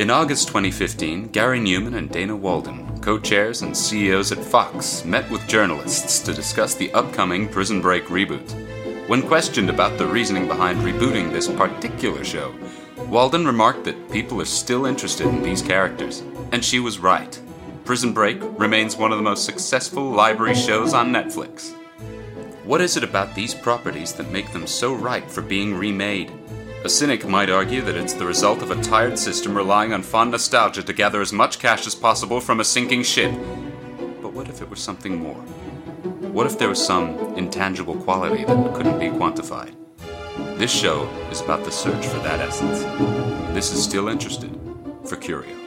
In August 2015, Gary Newman and Dana Walden, co chairs and CEOs at Fox, met with journalists to discuss the upcoming Prison Break reboot. When questioned about the reasoning behind rebooting this particular show, Walden remarked that people are still interested in these characters, and she was right. Prison Break remains one of the most successful library shows on Netflix. What is it about these properties that make them so ripe for being remade? A cynic might argue that it's the result of a tired system relying on fond nostalgia to gather as much cash as possible from a sinking ship. But what if it were something more? What if there was some intangible quality that couldn't be quantified? This show is about the search for that essence. This is Still Interested for Curio.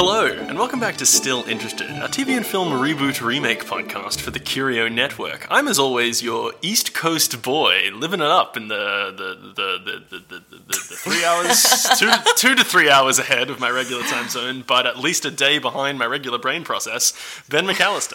Hello, and welcome back to Still Interested, a TV and film reboot remake podcast for the Curio Network. I'm, as always, your East Coast boy, living it up in the the the the, the, the, the, the three hours, two, two to three hours ahead of my regular time zone, but at least a day behind my regular brain process. Ben McAllister.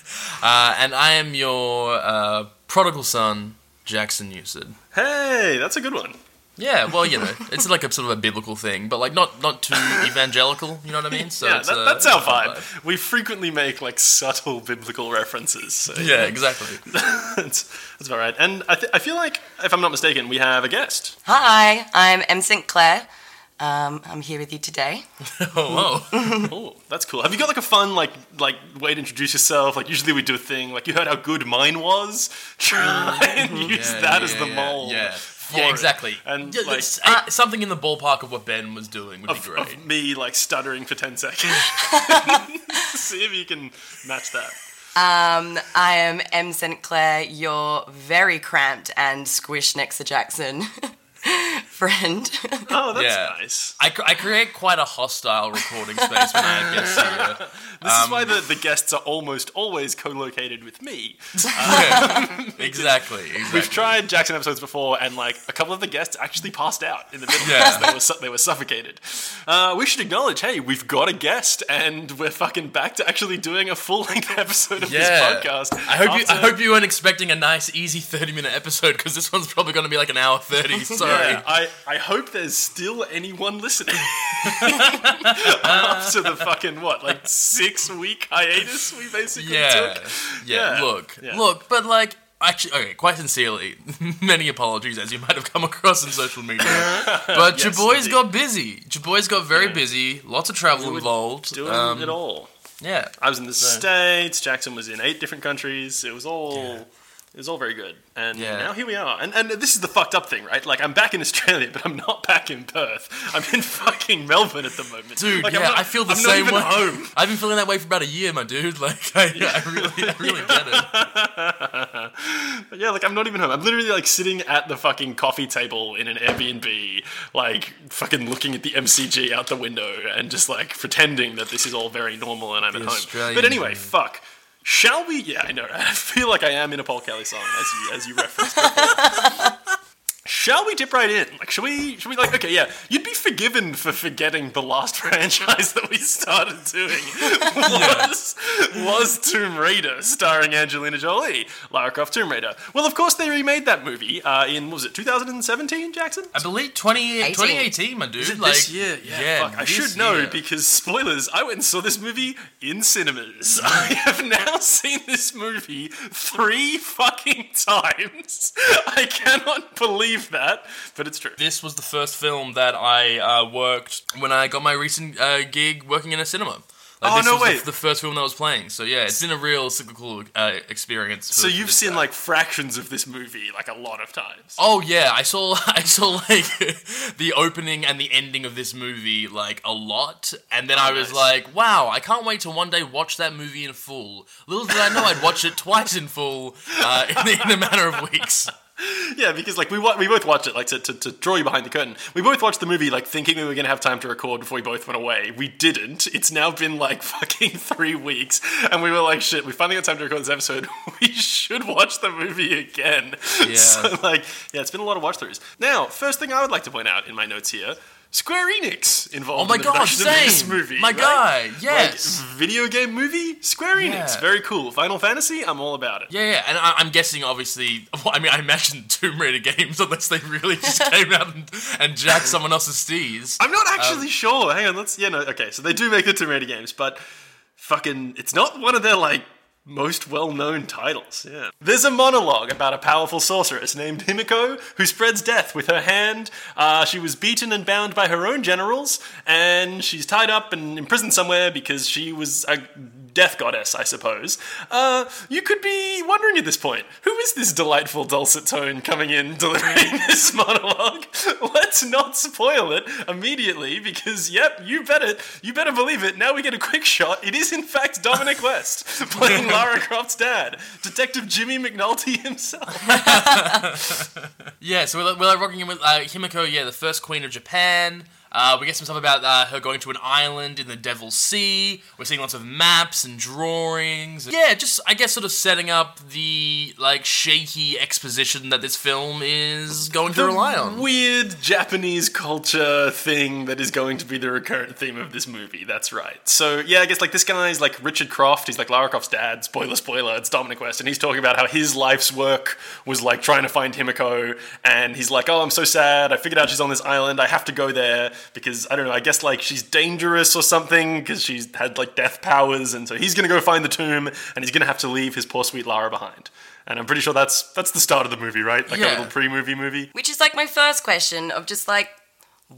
Uh, and I am your uh, prodigal son, Jackson Newsted. Hey, that's a good one. Yeah, well, you know, it's like a sort of a biblical thing, but like not not too evangelical. You know what I mean? So yeah, it's, that, uh, that's our it's a fun vibe. We frequently make like subtle biblical references. So, Yeah, exactly. that's, that's about right. And I, th- I feel like, if I'm not mistaken, we have a guest. Hi, I'm M. St. Clair. Um, I'm here with you today. Oh, whoa. Oh, that's cool. Have you got like a fun like like way to introduce yourself? Like usually we do a thing like you heard how good mine was. Try and use Yeah, that yeah, as the yeah, mold. Yeah, for yeah, it. exactly. And Yeah, like uh, something in the ballpark of what Ben was doing would be great. of me like stuttering for ten seconds. See if you can match that. Um, I am M. St. Clair, your very cramped and squished next to Jackson friend. Oh, that's Yeah. nice. I, I create quite a hostile recording space when I have guests here. This is why Um, the, the guests are almost always co-located with me. Exactly, exactly. We've tried Jackson episodes before, and like a couple of the guests actually passed out in the middle. Yeah. because they were su- they were suffocated. Uh, we should acknowledge, hey, we've got a guest, and we're fucking back to actually doing a full length episode of Yeah. this podcast. I hope you. I hope you weren't expecting a nice, easy thirty-minute episode because this one's probably going to be like an hour thirty. Sorry. Yeah, I, I hope there's still anyone listening after the fucking what like six week hiatus we basically Yeah, took. yeah, Yeah, Look, yeah. look, but like, actually, okay, quite sincerely, many apologies as you might have come across in social media. But your boys indeed. got busy. Your boys got very Yeah. busy. Lots of travel involved. Doing um, it all. Yeah, I was in the states. Jackson was in eight different countries. It was all. It was all very good, and Yeah. now here we are. And and this is the fucked up thing, right? Like I'm back in Australia, but I'm not back in Perth. I'm in fucking Melbourne at the moment, dude. Like, yeah, not- I feel the I'm same not even way. Home. I've been feeling that way for about a year, my dude. Like, I, I really, I really get it. Yeah, like I'm not even home. I'm literally like sitting at the fucking coffee table in an Airbnb, like fucking looking at the MCG out the window and just like pretending that this is all very normal and I'm at home. Australian But anyway, fuck. Shall we? Yeah, I know. I feel like I am in a Paul Kelly song, as you as you referenced. Before. Shall we dip right in? Like, should we? Should we? Like, okay, yeah. You'd be forgiven for forgetting the last franchise that we started doing was was Tomb Raider, starring Angelina Jolie, Lara Croft Tomb Raider. Well, of course they remade that movie uh, in what was it 2017, Jackson? I believe 20, 2018, my dude. Is it like, this year? Yeah, fuck, I should know year. because spoilers. I went and saw this movie in cinemas. I have now seen this movie three fucking times. I cannot believe that, but it's true. This was the first film that I uh, worked when I got my recent uh, gig working in a cinema. Like, Oh, this no was way. The, the first film that I was playing. So yeah, it's been a real cyclical uh, experience. So you've seen guy. like fractions of this movie, like a lot of times. Oh yeah, I saw I saw like the opening and the ending of this movie like a lot, and then Oh, I was nice. like, wow, I can't wait to one day watch that movie in full. Little did I know I'd watch it twice in full uh, in, in a matter of weeks. Yeah, because like we wa- we both watched it like to, to, to draw you behind the curtain. We both watched the movie like thinking we were gonna have time to record before we both went away. We didn't. It's now been like fucking three weeks, and we were like, shit. We finally got time to record this episode. We should watch the movie again. Yeah. So like, yeah, it's been a lot of watch throughs. Now, first thing I would like to point out in my notes here. Square Enix involved Oh my in the God, production of this movie. My right? guy, yes. Like, video game movie, Square Enix. Yeah. Very cool. Final Fantasy, I'm all about it. Yeah, yeah, and I, I'm guessing, obviously, well, I mean, I imagine Tomb Raider games, unless they really just came out and, and jacked someone else's steez. I'm not Um, actually sure. Hang on, let's. Yeah, no, okay. So they do make the Tomb Raider games, but fucking, it's not one of their like most well-known titles. Yeah. There's a monologue about a powerful sorceress named Himiko who spreads death with her hand. Uh, she was beaten and bound by her own generals, and she's tied up and imprisoned somewhere because she was a death goddess, I suppose. Uh, you could be wondering at this point, who is this delightful dulcet tone coming in delivering this monologue? Let's not spoil it immediately because, yep, you better, you better believe it. Now we get a quick shot. It is in fact Dominic West playing Lara Croft's dad, Detective Jimmy McNulty himself. Yeah, so we're, we're rocking in with uh, Himiko, yeah, the first queen of Japan. Uh, we get some stuff about uh, her going to an island in the Devil's Sea. We're seeing lots of maps and drawings. Yeah, just I guess sort of setting up the like shaky exposition that this film is going to rely on. Weird Japanese culture thing that is going to be the recurrent theme of this movie. That's right. So yeah, I guess like this guy is like Richard Croft. He's like Lara Croft's dad. Spoiler, spoiler. It's Dominic West, and he's talking about how his life's work was like trying to find Himiko, and he's like, "Oh, I'm so sad. I figured out she's on this island. I have to go there because I don't know. I guess like she's dangerous or something because she's had like death powers, and so he's gonna go find the tomb, and he's gonna have to leave his poor sweet Lara behind." And I'm pretty sure that's that's the start of the movie, right? Like a little pre-movie movie. Which is like my first question of just like,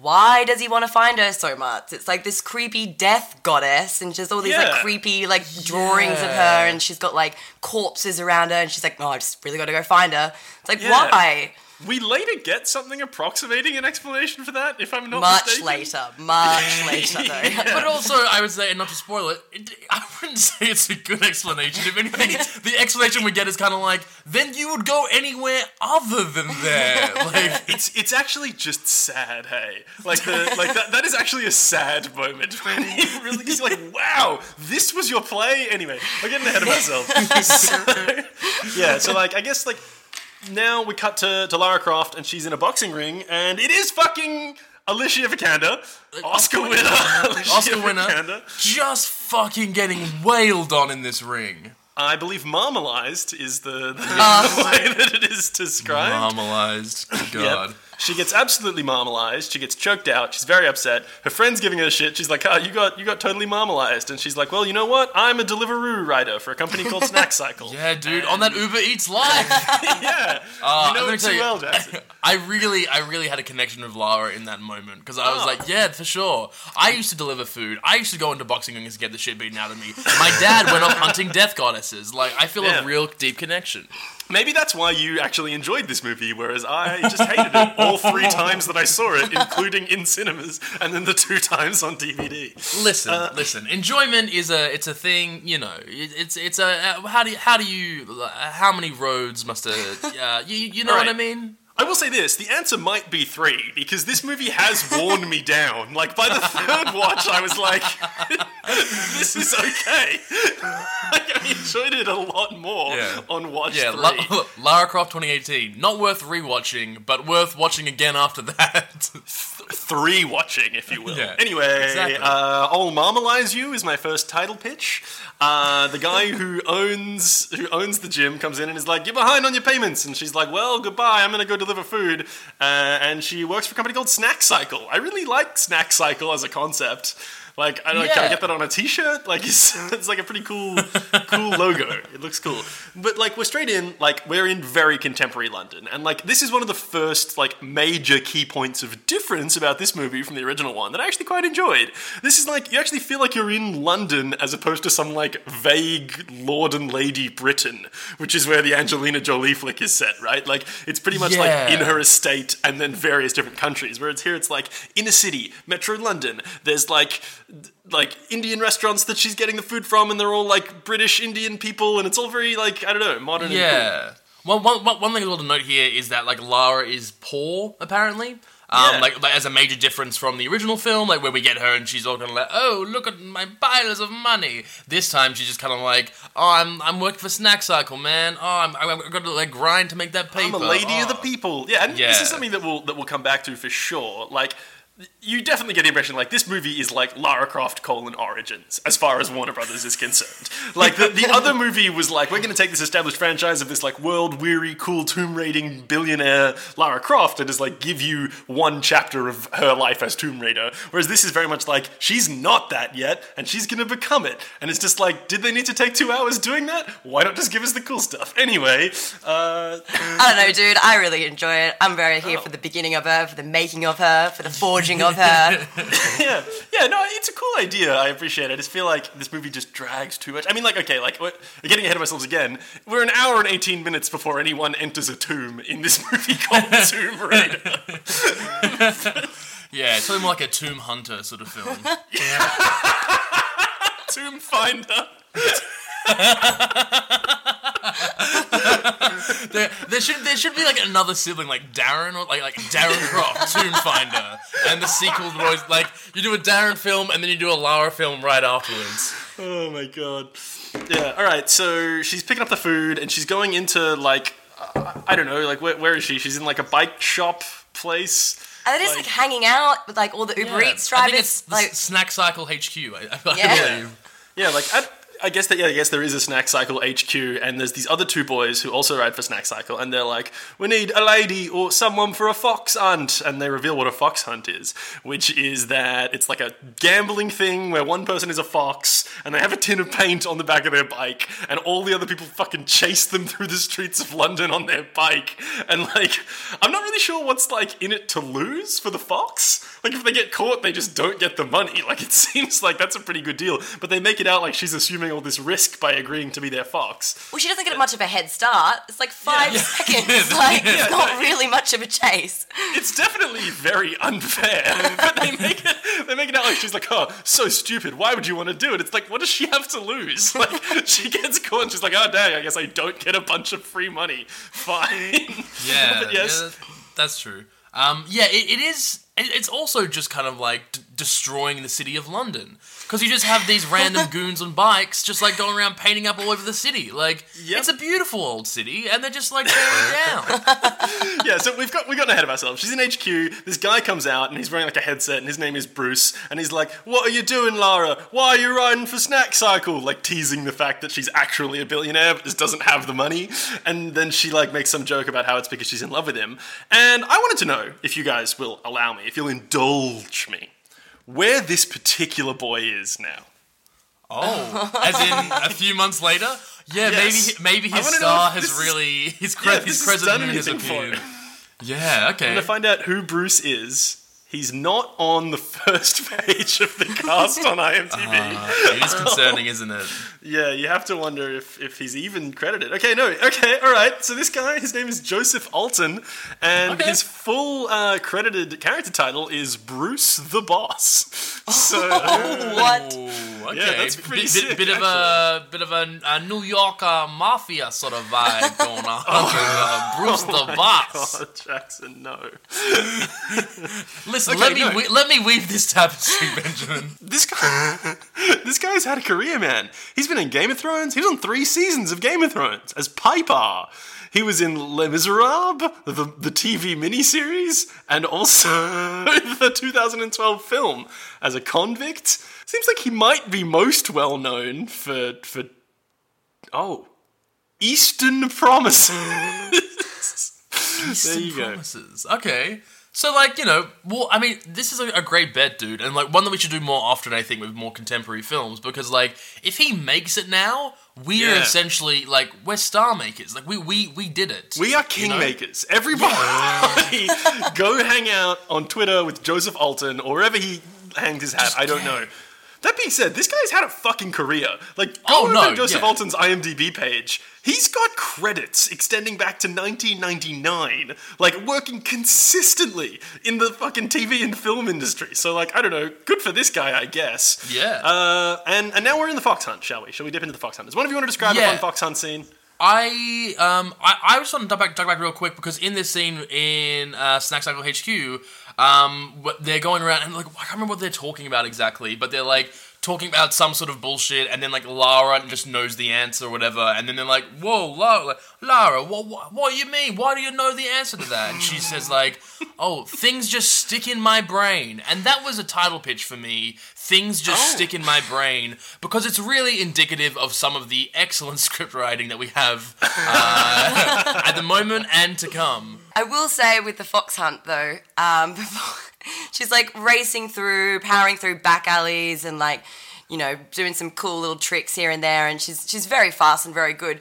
why does he want to find her so much? It's like this creepy death goddess and just all these Yeah. like creepy like drawings of her and she's got like corpses around her and she's like, no, I just really got to go find her. It's like, Yeah. why? We later get something approximating an explanation for that, if I'm not Much mistaken. later, much later though. But also, I would say, and not to spoil it, it, I wouldn't say it's a good explanation. If anything, the explanation we get is kind of like, then you would go anywhere other than there. Like, It's it's actually just sad, hey. Like the like that that is actually a sad moment when he really he's like, wow, this was your play. Anyway, I'm getting ahead of myself. So, yeah, so like I guess like now we cut to, to Lara Croft and she's in a boxing ring and it is fucking Alicia Vikander, Oscar winner, Alicia Oscar winner, Vikander. just fucking getting wailed on in this ring. I believe marmalized is the, the ah. way that it is described. Marmalized. Yep. She gets absolutely marmalized. She gets choked out. She's very upset. Her friend's giving her shit. She's like, "Ah, you got you got totally marmalized." And she's like, "Well, you know what? I'm a Deliveroo rider for a company called Snack Cycle." Yeah, dude, on that Uber Eats live. yeah. Uh, you know it too well, Jackson. I really, I really had a connection with Lara in that moment because I was Oh. like, yeah, for sure. I used to deliver food. I used to go into boxing rings and get the shit beaten out of me. My dad went off hunting death goddesses. Like, I feel Yeah. a real deep connection. Maybe that's why you actually enjoyed this movie, whereas I just hated it all three times that I saw it, including in cinemas and then the two times on DVD. Listen, Uh, listen. Enjoyment is a, it's a thing. You know, it, it's, it's a. Uh, how do you, how do you, how many roads must a, uh, you, you know what I mean? I will say this: the answer might be three because this movie has worn me down. Like by the third watch, I was like, "This is okay." like, I enjoyed it a lot more Yeah. on watch Yeah, three. La- Lara Croft 2018. Not worth rewatching, but worth watching again after that. three watching, if you will. Yeah, anyway, exactly. uh, "I'll Marmalize You" is my first title pitch. Uh, the guy who owns who owns the gym comes in and is like, "You're behind on your payments," and she's like, "Well, goodbye. I'm gonna go deliver food." Uh, and she works for a company called Snack Cycle. I really like Snack Cycle as a concept. Like, I don't know, can I get that on a T-shirt? Like, it's, it's like a pretty cool, cool logo. It looks cool. But like, we're straight in. Like, we're in very contemporary London, and like, this is one of the first like major key points of difference about this movie from the original one that I actually quite enjoyed. This is like, you actually feel like you're in London as opposed to some like vague Lord and Lady Britain, which is where the Angelina Jolie flick is set, right? Like, it's pretty much like Yeah. in her estate and then various different countries. Whereas here, it's like inner city, Metro London. There's like like Indian restaurants that she's getting the food from, and they're all like British Indian people, and it's all very like I don't know, modern. Yeah. Well, one, one, one thing I want to note here is that like Lara is poor apparently. Um, Yeah. like, like as a major difference from the original film, like where we get her and she's all kind of like, "Oh, look at my piles of money." This time she's just kind of like, "Oh, I'm I'm working for Snack Cycle, man. Oh, I'm I've got to like grind to make that paper." I'm a lady of the Oh." people. Yeah, and this is something that we'll that we'll come back to for sure. Like you definitely get the impression like this movie is like Lara Croft colon Origins as far as Warner Brothers is concerned. Like the, the other movie was like we're going to take this established franchise of this like world weary, cool tomb raiding billionaire Lara Croft and just like give you one chapter of her life as Tomb Raider. Whereas this is very much like she's not that yet and she's going to become it. And it's just like, did they need to take two hours doing that? Why not just give us the cool stuff? Anyway, uh, I don't know, dude. I really enjoy it. I'm very here for the beginning of her, for the making of her, for the forging of her. yeah, yeah, no, it's a cool idea. I appreciate it. I just feel like this movie just drags too much. I mean, like, okay, like we're we're getting ahead of ourselves again. We're an hour and eighteen minutes before anyone enters a tomb in this movie called Tomb Raider. Yeah, it's something more like a Tomb Hunter sort of film. tomb Finder. there, there should there should be like another sibling like Darren or like like Darren Croft, Tomb Finder, and the sequel was like you do a Darren film and then you do a Lara film right afterwards. Oh my god. Yeah. All right. So she's picking up the food and she's going into like uh, I don't know, like where, where is she? She's in like a bike shop place. And they're just like, Like- hanging out with like all the Uber Yeah, Eats I think drivers. it's the like, Snack Cycle HQ. I, I Yeah. believe. Yeah, like I, I guess that yeah, I guess there is a Snack Cycle HQ, and there's these other two boys who also ride for Snack Cycle, and they're like, we need a lady or someone for a fox hunt, and they reveal what a fox hunt is, which is that it's like a gambling thing where one person is a fox, and they have a tin of paint on the back of their bike, and all the other people fucking chase them through the streets of London on their bike, and like, I'm not really sure what's like in it to lose for the fox. Like if they get caught, they just don't get the money. Like it seems like that's a pretty good deal, but they make it out like she's assuming all this risk by agreeing to be their fox. well, she doesn't get much of a head start. It's like five Yeah. seconds. Like, Yeah, it's not really much of a chase. It's definitely very unfair, but they make it they make it out like she's like, oh, so stupid. Why would you want to do it? It's like, what does she have to lose? Like she gets caught, and she's like, oh dang, I guess I don't get a bunch of free money. Fine. Yeah, But yes. yeah, that's- that's true. Um, yeah, it, it is. it- It's also just kind of like d- destroying the city of London because you just have these random goons on bikes just like going around painting up all over the city. Like Yep. it's a beautiful old city, and they're just like tearing it down. yeah, so we've got we've gotten ahead of ourselves. She's in HQ. This guy comes out and he's wearing like a headset, and his name is Bruce. And he's like, "What are you doing, Lara? Why are you riding for Snack Cycle?" Like teasing the fact that she's actually a billionaire, but just doesn't have the money. And then she like makes some joke about how it's because she's in love with him. And I wanted to know if you guys will allow me, if you'll indulge me, where this particular boy is now. Oh, as in a few months later. Yeah, Yes. maybe maybe I his wanna know star if has this is- really his Yeah, cre- if his this has done credit has anything for appeared. him. Yeah, okay. To find out who Bruce is, he's not on the first page of the cast on IMDb. Uh, it is concerning, isn't it? Yeah, you have to wonder if, if he's even credited. Okay, no, okay, all right. So this guy, his name is Josef Altin, and Okay. his full uh, credited character title is Bruce the Boss. So What? Okay. Yeah, that's Bit- pretty bit, sick, bit of a bit of a, a New York uh, mafia sort of vibe going on. uh, Bruce Oh the Boss. God, Jackson, no. Listen, Okay, let me no. we- let me weave this tapestry, Benjamin. This guy, this guy's had a career, man. He's been in Game of Thrones. He was on three seasons of Game of Thrones as Pypar. He was in Les Miserables, the, the TV miniseries, and also the 2012 film as a convict. Seems like he might be most well known for for oh, Eastern Promises. there you go. Promises. Okay. So, like, you know, well, I mean, this is a, a great bet, dude, and like one that we should do more often, I think, with more contemporary films, because like, if he makes it now, we are essentially like we're star makers. Like, we we we did it. We are you know? kingmakers. Everybody go hang out on Twitter with Josef Altin or wherever he hangs his hat. I don't know. That being said, this guy's had a fucking career. Like, go Oh, no, to Josef yeah. Altin's IMDb page. He's got credits extending back to 1999, like working consistently in the fucking TV and film industry. So, like, I don't know. Good for this guy, I guess. Yeah. Uh, and and now we're in the fox hunt, shall we? Shall we dip into the fox hunt? Does one of you want to describe the fun fox hunt scene? I um I, I just want to duck back, duck back real quick because in this scene in uh, Snack Cycle HQ, um, they're going around and like I can't remember what they're talking about exactly, but they're like talking about some sort of bullshit, and then like Lara just knows the answer or whatever, and then they're like, "Whoa, Lara, Lara, what, what, what do you mean? Why do you know the answer to that?" And she says like, "Oh, things just stick in my brain," and that was a title pitch for me. Things just Oh. stick in my brain because it's really indicative of some of the excellent script writing that we have uh, at the moment and to come. I will say with the fox hunt though, um, before, she's like racing through, powering through back alleys, and like you know doing some cool little tricks here and there, and she's she's very fast and very good.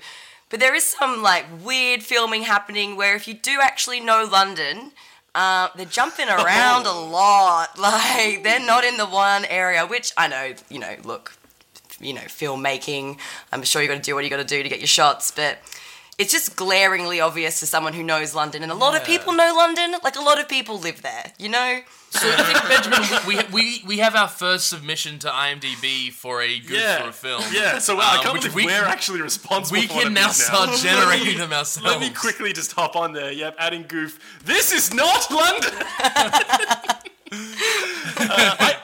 But there is some like weird filming happening where if you do actually know London. Uh, they're jumping around a lot. Like they're not in the one area, which I know. You know, look, you know, filmmaking. I'm sure you got to do what you got to do to get your shots, but it's just glaringly obvious to someone who knows London, and a lot of people know London. Like a lot of people live there, you know. So I think Benjamin, we, we we have our first submission to IMDb for a goof Yeah. for a film. Yeah, so wow, I Um, can't which believe we- we're actually responsible We for can now these start generating them ourselves. Let me quickly just hop on there. Yep, adding goof. This is not London. Uh, I, I, I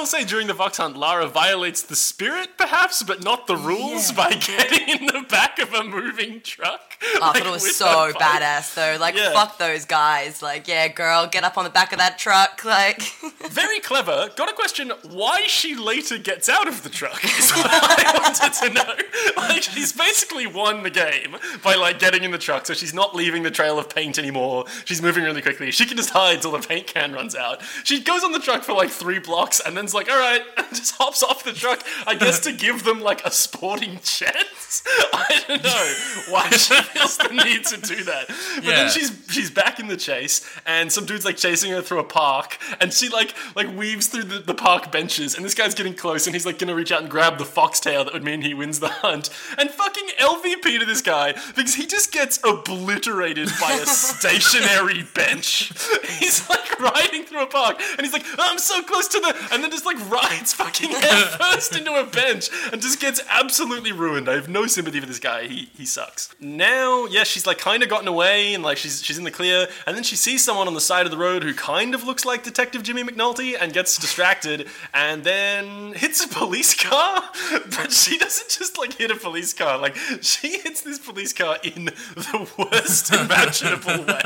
will say during the Fox Hunt, Lara violates the spirit, perhaps, but not the rules Yeah. by getting in the back of a moving truck. Oh, I thought it was so badass though. Like Yeah. fuck those guys. Like yeah, girl, get up on the back of that truck. Like Very clever. Got a question why she later gets out of the truck is what I wanted to know. Like, she's basically won the game by, like, getting in the truck, so she's not leaving the trail of paint anymore. She's moving really quickly. She can just hide till the paint can runs out. She goes on the truck for, like, three blocks and like, alright, and just hops off the truck, I guess to give them, like, a sporting chance. I don't know why she feels the need to do that. But Yeah. then she's she's back in the chase, and some dude's like chasing her through a park, and she like like weaves through the, the park benches, and this guy's getting close, and he's like gonna reach out and grab the foxtail that would mean he wins the hunt, and fucking LVP to this guy because he just gets obliterated by a stationary bench. He's like riding through a park, and he's like, "Oh, I'm so close to the, and then just like rides fucking head first into a bench, and just gets absolutely ruined. I have no sympathy for this guy. He he sucks. Now, yeah, she's like kind of gotten away, and like she's she's in the clear, and then she sees someone on the side of the road who kind of looks like Detective Jimmy McNulty, and gets distracted, and then hits a police car. But she doesn't just like hit a police car; like she hits this police car in the worst imaginable way.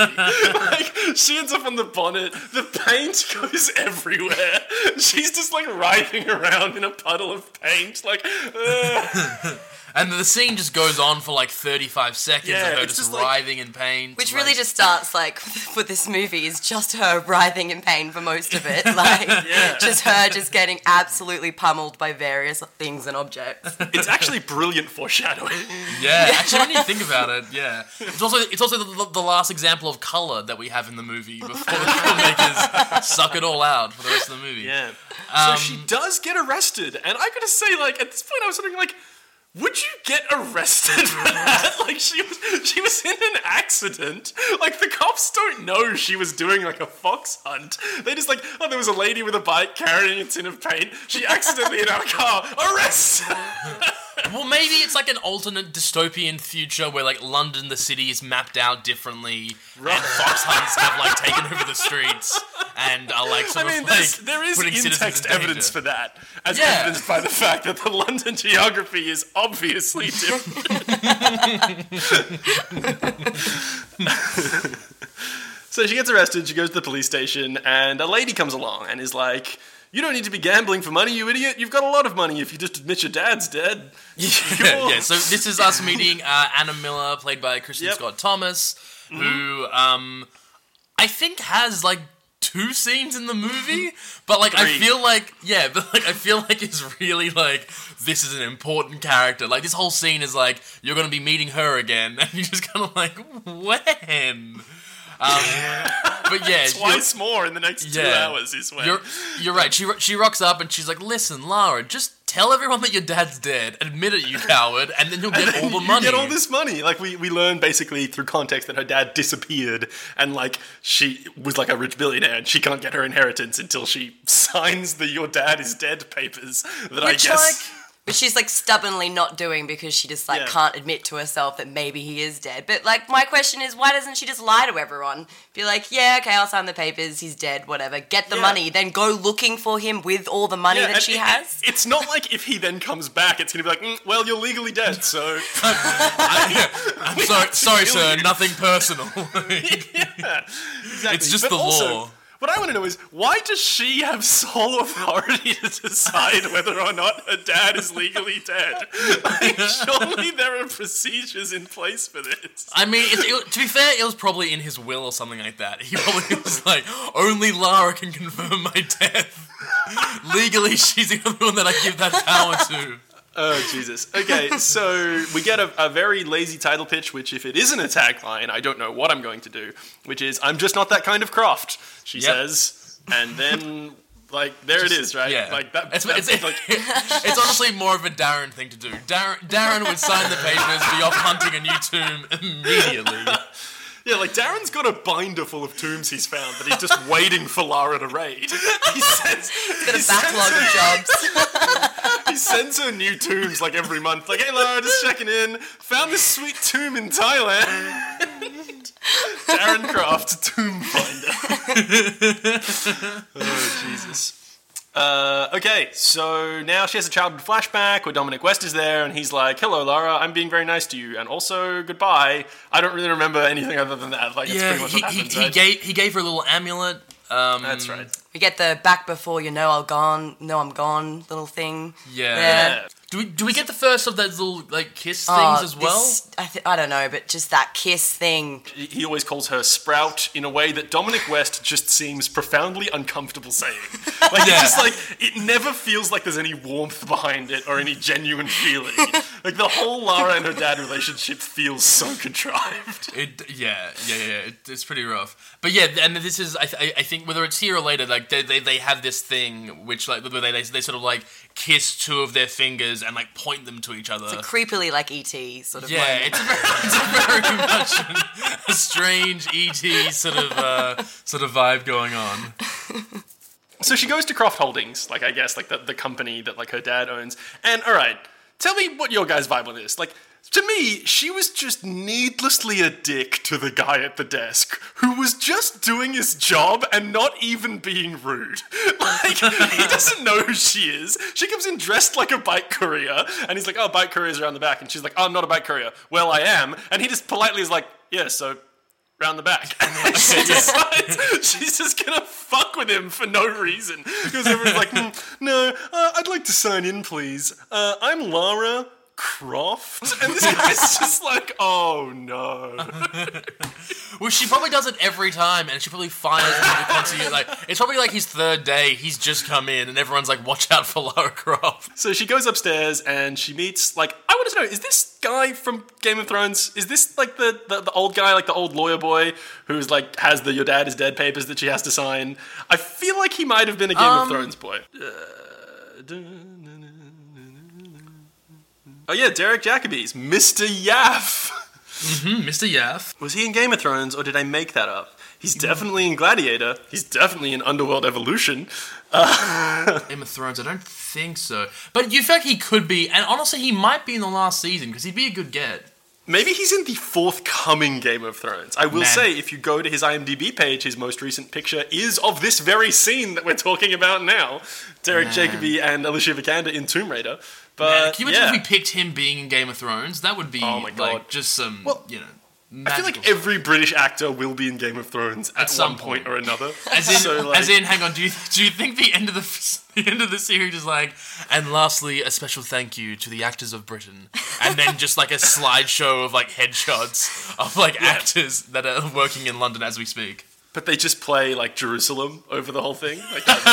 Like she ends up on the bonnet. The paint goes everywhere. She's just like writhing around in a puddle of paint. Like, uh, And the scene just goes on for like 35 seconds Yeah, of her it's just, just like- writhing in pain. which like- really just starts like with this movie is just her writhing in pain for most of it. Like just her just getting absolutely pummeled by various things and objects. it's actually brilliant foreshadowing. Yeah, actually, when you think about it, yeah, it's also it's also the, the last example of color that we have in the movie before the filmmakers suck it all out for the rest of the movie. Yeah. Um, so she does get arrested, and I gotta say, like at this point, I was wondering, like. Would you get arrested for that? Like she was, she was in an accident. Like the cops don't know she was doing like a fox hunt. They just like, oh, there was a lady with a bike carrying a tin of paint. She accidentally hit our car. Arrest! Well, maybe it's like an alternate dystopian future where like London, the city, is mapped out differently, and fox hunts have like taken over the streets and are like I mean, of like there is in-text in evidence for that, as Yeah. evidenced by the fact that the London geography is obviously different. so she gets arrested. She goes to the police station, and a lady comes along and is like. You don't need to be gambling for money, you idiot. You've got a lot of money if you just admit your dad's dead. yeah, yeah, so this is us meeting uh, Ana Miller, played by Kristin Yep. Mm-hmm. Scott Thomas, who um, I think has like two scenes in the movie, but like I feel like yeah, but like I feel like it's really like this is an important character. Like this whole scene is like you're gonna be meeting her again, and you're just kind of like when. Um, but yeah, Twice more in the next two hours is when. you're you're right. She she rocks up and she's like, "Listen, Lara, just tell everyone that your dad's dead. Admit it, you coward, and then you'll get all the you money." get all this money. Like we, we learn basically through context that her dad disappeared and like she was like a rich billionaire and she can't get her inheritance until she signs the your dad is dead papers that Which I guess which she's like stubbornly not doing because she just like Yeah. can't admit to herself that maybe he is dead. But like my question is, why doesn't she just lie to everyone? Be like, yeah, okay, I'll sign the papers. He's dead. Whatever. Get the Yeah. money. Then go looking for him with all the money Yeah, that she it- has. it- it's not like if he then comes back, it's going to be like, mm, well, you're legally dead, so. I'm sorry, sorry, sir. you. Nothing personal. Exactly. It's just But the also, law. What I want to know is why does she have sole authority to decide whether or not her dad is legally dead? Like, surely there are procedures in place for this. I mean, it, it, to be fair, it was probably in his will or something like that. He probably was like, only Lara can confirm my death. Legally, she's the only one that I give that power to. Oh Jesus. Okay, so we get a, a very lazy title pitch, which if it isn't a tagline, I don't know what I'm going to do. Which is, "I'm just not that kind of Croft," she Yep. says, and then like there it is, right? Yeah, Like that. It's, that's it's, like it's honestly more of a Darren thing to do. Darren, Darren would sign the papers, be off hunting a new tomb immediately. Yeah, like Darren's got a binder full of tombs he's found that he's just waiting for Lara to raid. He sends, Got a backlog of jobs. he sends her new tombs like every month. Like, hey Lara, just checking in. Found this sweet tomb in Thailand. Darren Croft, tomb finder. oh Jesus. Uh, okay, so now she has a childhood flashback where Dominic West is there, and he's like, "Hello, Lara. I'm being very nice to you, and also goodbye." I don't really remember anything other than that. Like, it's Yeah, pretty much he, what he, he right? gave he gave her a little amulet. Um, That's right. We get the back before you know I'm gone, know I'm gone little thing. Yeah. Yeah. Do we do we get the first of those little like kiss Oh, things as well? this- I, th- I don't know, but just that kiss thing. He he always calls her Sprout in a way that Dominic West just seems profoundly uncomfortable saying. Like Yeah. it's just like it never feels like there's any warmth behind it or any genuine feeling. like the whole Lara and her dad relationship feels so contrived. It yeah yeah yeah, yeah. It, it's pretty rough. But yeah, and this is I, th- I think whether it's here or later, like they, they, they have this thing which like where they, they they sort of like kiss two of their fingers and like point them to each other. It's a creepily like ET sort of yeah, moment. it's very, it's very much an, a strange ET sort of uh, sort of vibe going on. So she goes to Croft Holdings, like I guess like the, the company that like her dad owns. And all right, tell me what your guys' vibe on this. Like to me, she was just needlessly a dick to the guy at the desk who was just doing his job and not even being rude. Like he doesn't know who she is. She comes in dressed like a bike courier, and he's like, "Oh, bike courier's around the back," and she's like, "Oh, I'm not a bike courier." Well, I am, and he just politely is like, "Yeah, so." Round the back, and she decides she's just gonna fuck with him for no reason because everyone's like, "Hmm, "No, uh, I'd like to sign in, please. Uh, I'm Lara Croft," and this guy's just like, "Oh no." Well, she probably does it every time, and she probably fires him to the concert. Like it's probably like his third day. He's just come in, and everyone's like, "Watch out for Lara Croft." So she goes upstairs and she meets like I want to know is this guy from Game of Thrones? Is this like the, the the old guy, like the old lawyer boy who's like has the your dad is dead papers that she has to sign? I feel like he might have been a Game of Um, Thrones boy. Uh, Oh yeah, Derek Jacobi's Mr. Yaffe. Mr. Mm-hmm, Yaffe. Was he in Game of Thrones or did I make that up? He's definitely in Gladiator. He's definitely in Underworld Evolution. Uh, Game of Thrones. I don't think so, but you feel like he could be, and honestly, he might be in the last season because he'd be a good get. Maybe he's in the forthcoming Game of Thrones. I will Man. say, if you go to his IMDb page, his most recent picture is of this very scene that we're talking about now. Derek Jacobi and Alicia Vikander in Tomb Raider. But Man, can you imagine yeah. if we picked him being in Game of Thrones? That would be Oh my God. like just some, Well, you know. I feel like magical every British actor will be in Game of Thrones at, some one point, point. or another. As in, So, like- as in, hang on. Do you do you think the end of the the end of the series is like, and lastly, a special thank you to the actors of Britain, and then just like a slideshow of like headshots of like actors that are working in London as we speak. But they just play like Jerusalem over the whole thing. Like, really-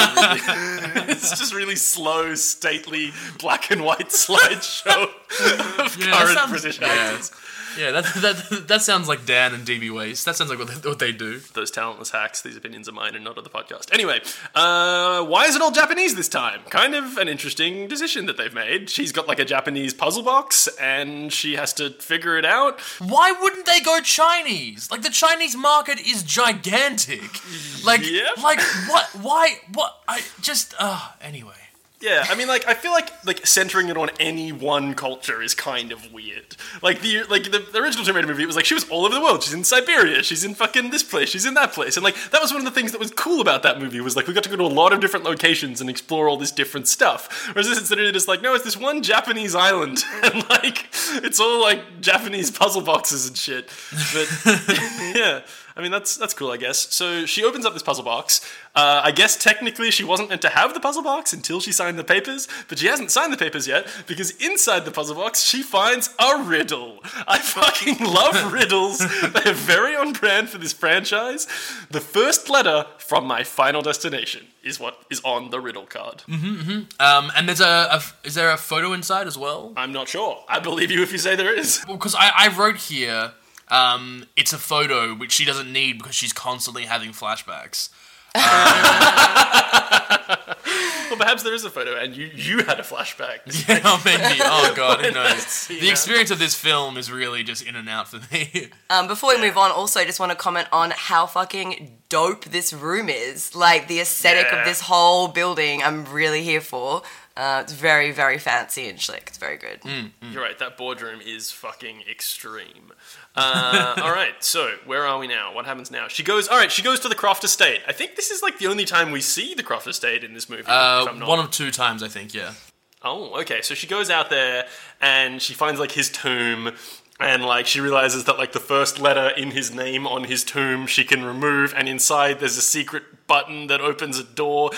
it's just really slow, stately, black and white slideshow of Yeah, current sounds- British yeah. actors. Yeah, that that that sounds like Dan and DB Weiss. That sounds like what they, what they do. those talentless hacks. These opinions are mine and not of the podcast. Anyway, uh, why is it all Japanese this time? Kind of an interesting decision that they've made. She's got like a Japanese puzzle box and she has to figure it out. Why wouldn't they go Chinese? Like the Chinese market is gigantic. Like Yep. like what? Why? What? I just uh anyway. Yeah, I mean, like, I feel like like centering it on any one culture is kind of weird. Like the like the, the original Raider movie, it was like she was all over the world. She's in Siberia, she's in fucking this place, she's in that place, and like that was one of the things that was cool about that movie was like we got to go to a lot of different locations and explore all this different stuff. Whereas this is literally just like no, it's this one Japanese island, and like it's all like Japanese puzzle boxes and shit. But yeah. I mean that's that's cool, I guess. So she opens up this puzzle box. Uh, I guess technically she wasn't meant to have the puzzle box until she signed the papers, but she hasn't signed the papers yet because inside the puzzle box she finds a riddle. I fucking love riddles. They're very on brand for this franchise. The first letter from my final destination is what is on the riddle card. Um, and there's a, a is there a photo inside as well? I'm not sure. I believe you if you say there is. Because I, I wrote here, um, it's a photo which she doesn't need because she's constantly having flashbacks. Well, perhaps there is a photo, and you you had a flashback. Yeah, oh, maybe. Oh god, who knows? see The experience of this film is really just in and out for me. Um, before we move on, also I just want to comment on how fucking dope this room is. Like the aesthetic Yeah. of this whole building, I'm really here for. Uh, it's very, very fancy and slick. It's very good. You're right. That boardroom is fucking extreme. Uh, all right. So where are we now? What happens now? She goes. All right. She goes to the Croft Estate. I think this is like the only time we see the Croft Estate in this movie. if Uh, I'm not- one of two times, I think. Yeah. Oh, okay. So she goes out there and she finds like his tomb. And like she realizes that like the first letter in his name on his tomb she can remove, and inside there's a secret button that opens a door.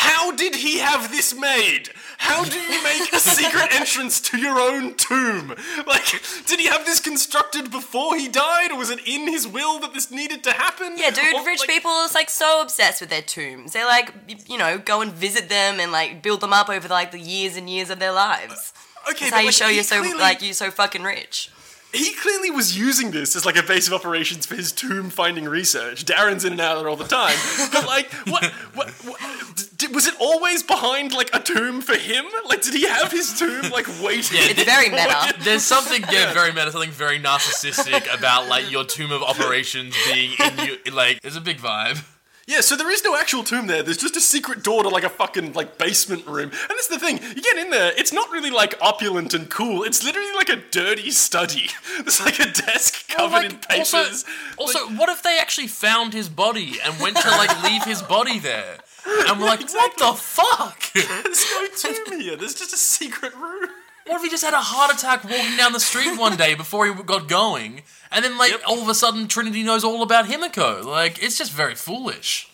How did he have this made? How do you make a secret entrance to your own tomb? Like, did he have this constructed before he died, or was it in his will that this needed to happen? Yeah, dude, Or, rich like- people are like so obsessed with their tombs. They like, you know, go and visit them and like build them up over like the years and years of their lives. Uh, okay, That's but, how you like, show you're so clearly- like you're so fucking rich. He clearly was using this as like a base of operations for his tomb finding research. Darren's in and out there all the time, but like, what, what, what did, was it always behind like a tomb for him? Like, did he have his tomb like waiting? Yeah, It's very meta. There's something yeah, very meta, something very narcissistic about like your tomb of operations being in you. Like, there's a big vibe. Yeah, so there is no actual tomb there. There's just a secret door to like a fucking like basement room. And that's the thing. You get in there, it's not really like opulent and cool. It's literally like a dirty study. There's like a desk covered Like, in papers. Also, also what if they actually found his body and went to like leave his body there? And we're like, what the fuck? There's no tomb here. There's just a secret room. What if he just had a heart attack walking down the street one day before he got going? And then, like, Yep. all of a sudden, Trinity knows all about Himiko. Like, it's just very foolish.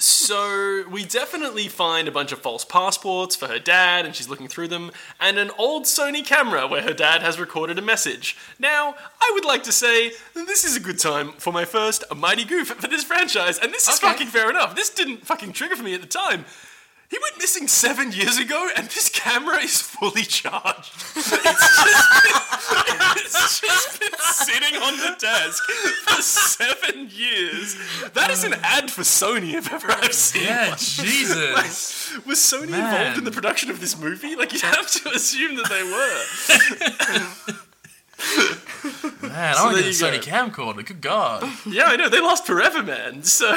So we definitely find a bunch of false passports for her dad, and she's looking through them, and an old Sony camera where her dad has recorded a message. Now, I would like to say this is a good time for my first Mighty Goof for this franchise, and this is Okay. fucking fair enough. This didn't fucking trigger for me at the time. He went missing seven years ago, and this camera is fully charged. It's just been, it's just been sitting on the desk for seven years. That is an ad for Sony if ever I've seen Yeah, one. Jesus. Was Sony Man. involved in the production of this movie? Like, you'd have to assume that they were. Man, So I want to get a Sony go. camcorder. Good God. Yeah, I know. They last forever, man. So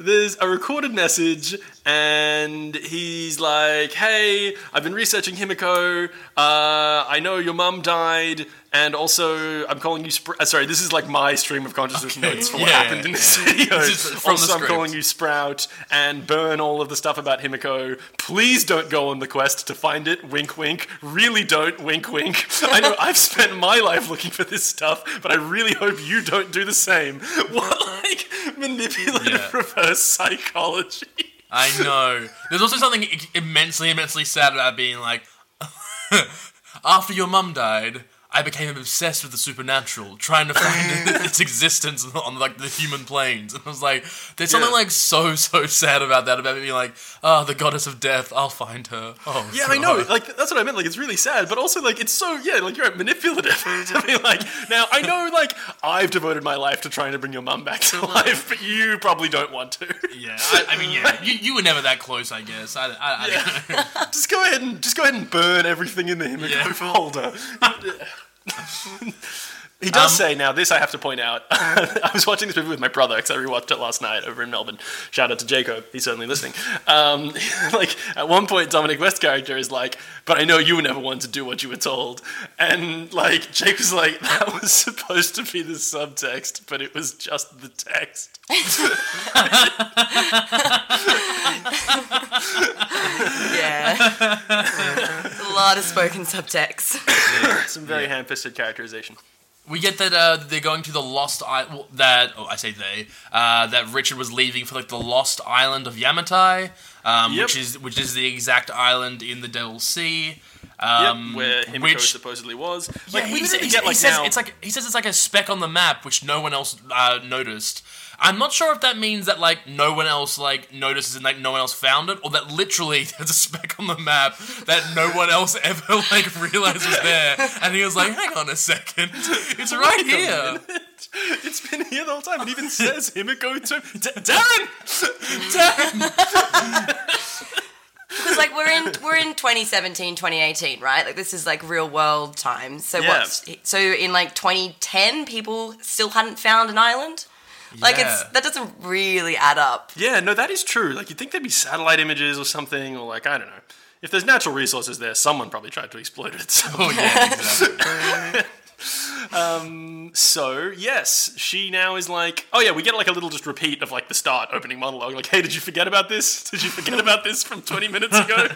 there's a recorded message, and he's like, "Hey, I've been researching Himiko. Uh, I know your mum died." And also, I'm calling you. Spr- uh, sorry, this is like my stream of consciousness Okay. notes for what Yeah, happened in this yeah. video. This from also, I'm calling you Sprout and burn all of the stuff about Himiko. Please don't go on the quest to find it. Wink, wink. Really don't. Wink, wink. I know I've spent my life looking for this stuff, but I really hope you don't do the same. What like manipulative Yeah. reverse psychology? I know. There's also something immensely, immensely sad about being like, after your mum died, I became obsessed with the supernatural, trying to find its existence on like the human planes. And I was like, there's something Yeah. like so so sad about that. About being like, oh, the goddess of death, I'll find her. Oh, Yeah, I know. Like that's what I meant. Like it's really sad, but also like it's so yeah. Like you're manipulative. to be like now, I know like I've devoted my life to trying to bring your mum back to life, but you probably don't want to. Yeah, I, I mean, yeah, you, you were never that close, I guess. I, I, I don't know. just go ahead and just go ahead and burn everything in the Himiko Yeah. folder. He does Um, say now. This I have to point out. I was watching this movie with my brother because I rewatched it last night over in Melbourne. Shout out to Jacob. He's certainly listening. Um, like at one point, Dominic West's character is like, "But I know you were never one to do what you were told," and like Jake was like, "That was supposed to be the subtext, but it was just the text." Yeah. A lot of spoken subtext. Some very ham-fisted characterization. We get that uh, they're going to the lost island. That oh, I say they. Uh, that Richard was leaving for like the lost island of Yamatai, um, Yep. which is which is the exact island in the Devil's Sea. Um, yep, where Himiko which supposedly was. yeah, Like we he, didn't sa- really he, get he like says now. it's like he says it's like a speck on the map, which no one else uh, noticed. I'm not sure if that means that like no one else like notices and like no one else found it, or that literally there's a speck on the map that no one else ever like realized was there, and he was like, "Hang on a second, it's right Wait here." It's been here the whole time. It even says Himiko to D- Darren. Because like we're in we're in 2017, 2018, right? Like this is like real world times. So Yeah. what's so in like 2010, people still hadn't found an island. Like it's that doesn't really add up. Yeah, no, that is true. Like you'd think there'd be satellite images or something, or like I don't know. If there's natural resources there, someone probably tried to exploit it. So, Oh yeah, exactly. Um, so yes, she now is like, oh yeah, we get like a little just repeat of like the start opening monologue. Like, hey, did you forget about this? Did you forget about this from 20 minutes ago?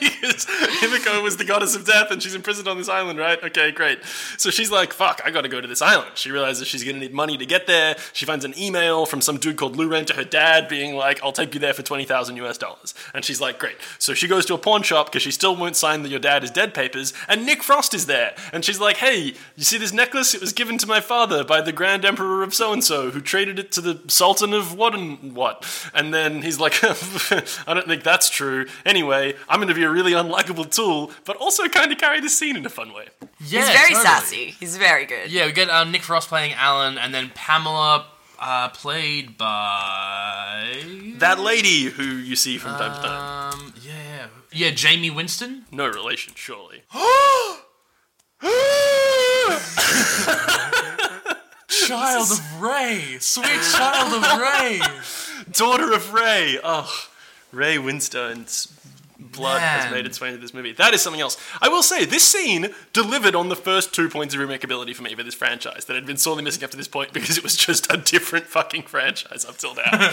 because Himiko was the goddess of death, and she's imprisoned on this island, right? Okay, great. So she's like, fuck, I got to go to this island. She realizes she's gonna need money to get there. She finds an email from some dude called Luren to her dad, being like, I'll take you there for 20,000 US dollars. And she's like, great. So she goes to a pawn shop because she still won't sign the your dad is dead papers, and Nick Frost is there. And she's like, hey, you see this necklace? It was given to my father by the Grand Emperor of so and so, who traded it to the Sultan of what and what. And then he's like, I don't think that's true. Anyway, I'm going to be a really unlikable tool, but also kind of carry the scene in a fun way. Yeah, He's very totally. sassy. He's very good. Yeah, we get uh, Nick Frost playing Alan, and then Pamela, uh, played by That lady who you see from time to time. um, yeah, yeah, yeah, Jaime Winstone. No relation, surely. Child of Ray, sweet child of Ray. Daughter of Ray. Oh, Ray Winstone's blood has made its way into this movie. That is something else. I will say, this scene delivered on the first two points of remakeability for me for this franchise that had been sorely missing up to this point because it was just a different fucking franchise up till now.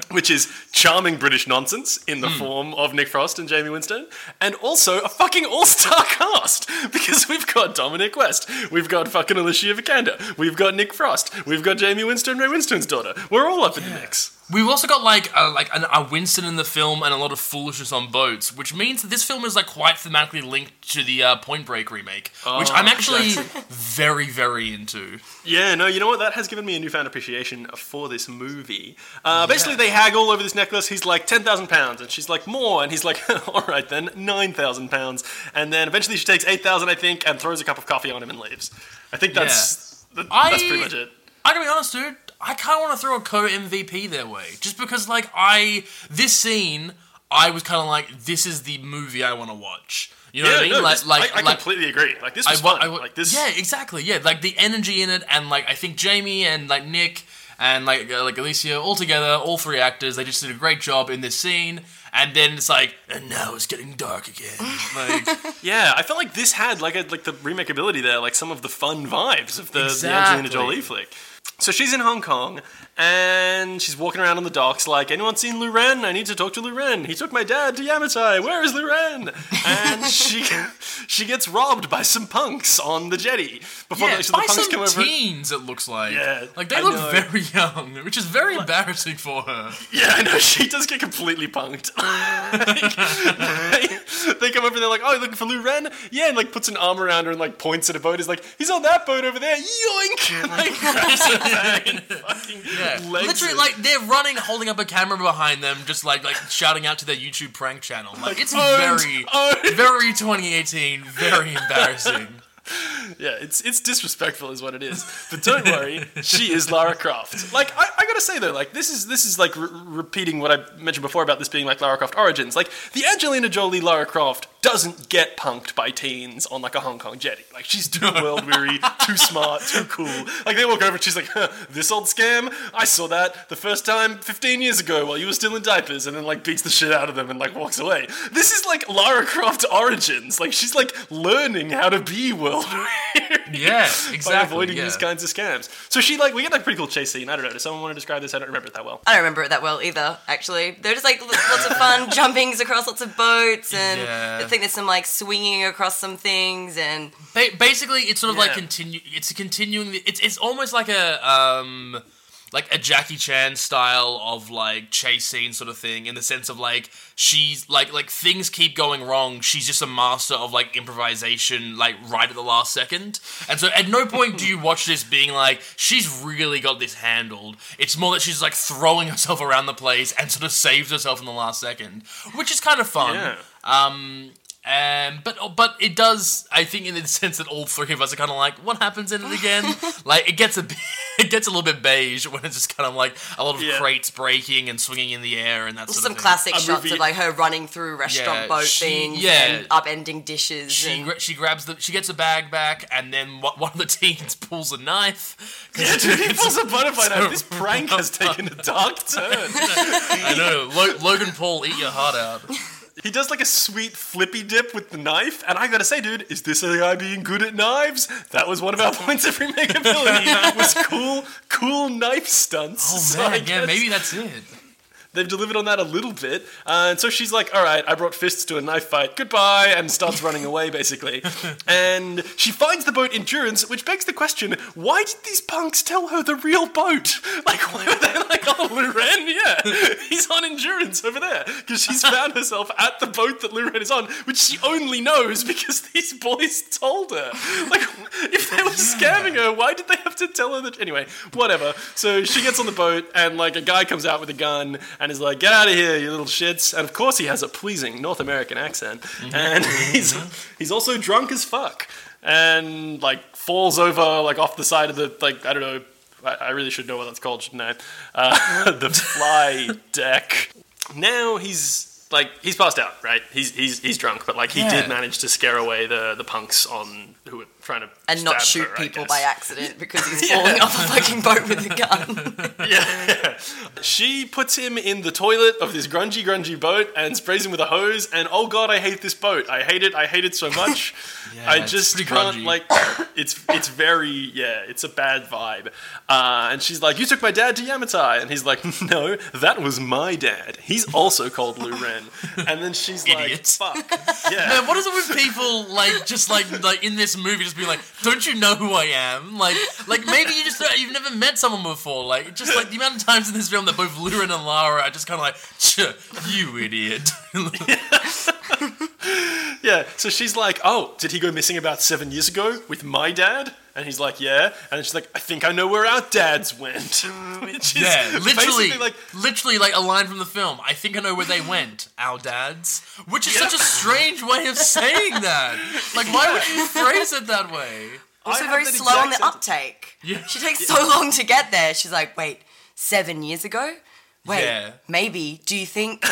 Which is charming British nonsense in the hmm. form of Nick Frost and Jaime Winstone, and also a fucking all-star cast because we've got Dominic West, we've got fucking Alicia Vikander, we've got Nick Frost, we've got Jaime Winstone, Ray Winstone's daughter. We're all up in the mix. We've also got like a, like an, a Winston in the film and a lot of foolishness on boats, which means that this film is like quite thematically linked to the uh, Point Break remake, which I'm actually very very into. Yeah, no, you know what? That has given me a newfound appreciation for this movie. Uh, Basically, they haggle over this necklace. He's like, 10,000 pounds. And she's like, more. And he's like, all right then, 9,000 pounds. And then eventually she takes 8,000, I think, and throws a cup of coffee on him and leaves. I think that's, th- that's I- pretty much it. I gotta be honest, dude. I kind of want to throw a co MVP their way, just because like I this scene, I was kind of like, this is the movie I want to watch. You know Yeah, what I mean? no, like this- like I, I like. completely agree. Like, this I was wa- fun. I like, this, yeah, exactly. Yeah, like the energy in it, and like I think Jaime and like Nick and like uh, like Alicia all together, all three actors, they just did a great job in this scene. And then it's like, and now it's getting dark again. Like, Yeah, I felt like this had like a, like the remakeability there, like some of the fun vibes of the, the Angelina Jolie flick. So she's in Hong Kong and she's walking around on the docks like, anyone seen Luren? I need to talk to Luren. He took my dad to Yamatai. Where is Luren? And she she gets robbed by some punks on the jetty. Before yeah, the, so by the punks some come over. teens, it looks like. Yeah, like they I look know. very young, which is very embarrassing for her. Yeah, I know. She does get completely punked. they, they come over and they're like, "Oh, looking for Lu Ren?" Yeah, and like puts an arm around her and like points at a boat. He's like, "He's on that boat over there." Yoink! And, like grabs her bag and fucking Yeah, literally, it. like they're running, holding up a camera behind them, just like like shouting out to their YouTube prank channel. Like it's Owned, oh, very, owned. very 2018, very embarrassing. Yeah, it's it's disrespectful, is what it is. But don't worry, she is Lara Croft. Like I, I gotta say though, like this is this is like re- repeating what I mentioned before about this being like Lara Croft Origins. Like the Angelina Jolie Lara Croft doesn't get punked by teens on like a Hong Kong jetty. Like she's too world weary, too smart, too cool. Like they walk over and she's like, huh, "This old scam, I saw that the first time 15 years ago while you were still in diapers," and then like beats the shit out of them and like walks away. This is like Lara Croft Origins. Like she's like learning how to be world weary. Yeah, By exactly. avoiding yeah. these kinds of scams. So she like we get like a pretty cool chase scene. I don't know. Does someone want to describe this? I don't remember it that well. I don't remember it that well either, actually. They're just like lots of fun jumpings across lots of boats, and Yeah. I think there's some like swinging across some things, and Ba- basically, it's sort of like Yeah. continue. It's a continuing. It's it's almost like a um like a Jackie Chan style of like chase scene sort of thing in the sense of like she's like like things keep going wrong. She's just a master of like improvisation, like right at the last second. And so at no point do you watch this being like she's really got this handled. It's more that she's like throwing herself around the place and sort of saves herself in the last second, which is kind of fun. Yeah. Um, um, but but it does. I think in the sense that all three of us are kind of like, what happens in it again? like it gets a bit, it gets a little bit beige when it's just kind of like a lot of Yeah. crates breaking and swinging in the air and that sort some of classic A shots movie- of like her running through restaurant Yeah, boat she- things yeah. and upending dishes. She and gra- she grabs the she gets a bag back and then one one of the teens pulls a knife. Yeah, dude, he pulls a butterfly knife. This prank has taken a dark turn. I know Lo- Logan Paul, eat your heart out. He does like a sweet flippy dip with the knife, and I gotta say, dude, is this a guy being good at knives? That was one of our points of remake was cool, cool knife stunts. Oh So man, yeah, guess maybe that's it. They've delivered on that a little bit. Uh, and so she's like, "All right, I brought fists to a knife fight. Goodbye," and starts running away basically. and she finds the boat Endurance, which begs the question: Why did these punks tell her the real boat? Like, why were they like, "Oh, Luren, yeah, he's on Endurance over there," because she's found herself at the boat that Luren is on, which she only knows because these boys told her. Like, if they were scamming her, why did they have to tell her that? Anyway, whatever. So she gets on the boat, and like a guy comes out with a gun and is like, "Get out of here, you little shits!" And of course, he has a pleasing North American accent, and he's he's also drunk as fuck, and like falls over like off the side of the like I don't know. I, I really should know what that's called, shouldn't I? Uh, the fly deck. Now he's like he's passed out, right? He's he's he's drunk, but like he Yeah. did manage to scare away the the punks on who were trying to and not shoot her, people by accident because he's falling off a fucking boat with a gun. Yeah. She puts him in the toilet of this grungy, grungy boat and sprays him with a hose. And oh god, I hate this boat. I hate it. I hate it so much. Yeah, I just can't grungy. like. It's it's very yeah. It's a bad vibe. Uh, and she's like, "You took my dad to Yamatai," and he's like, "No, that was my dad. He's also called Lu Ren." And then she's like, "Fuck, yeah." Man, what is it with people like just like like in this movie just being like, don't you know who I am? Like like maybe you just uh, you've never met someone before. Like just like the amount of times in this film that both Luren and Lara are just kind of like, you idiot. Yeah, so she's like, "Oh, did he go missing about seven years ago with my dad?" And he's like, "Yeah." And she's like, "I think I know where our dads went." Which is yeah, literally, like, literally like a line from the film. I think I know where they went. Our dads, which is such a strange way of saying that. Like, why would you phrase it that way? Also I very slow on the exact uptake. Yeah. She takes so long to get there. She's like, wait, seven years ago? Wait, Yeah. maybe. Do you think?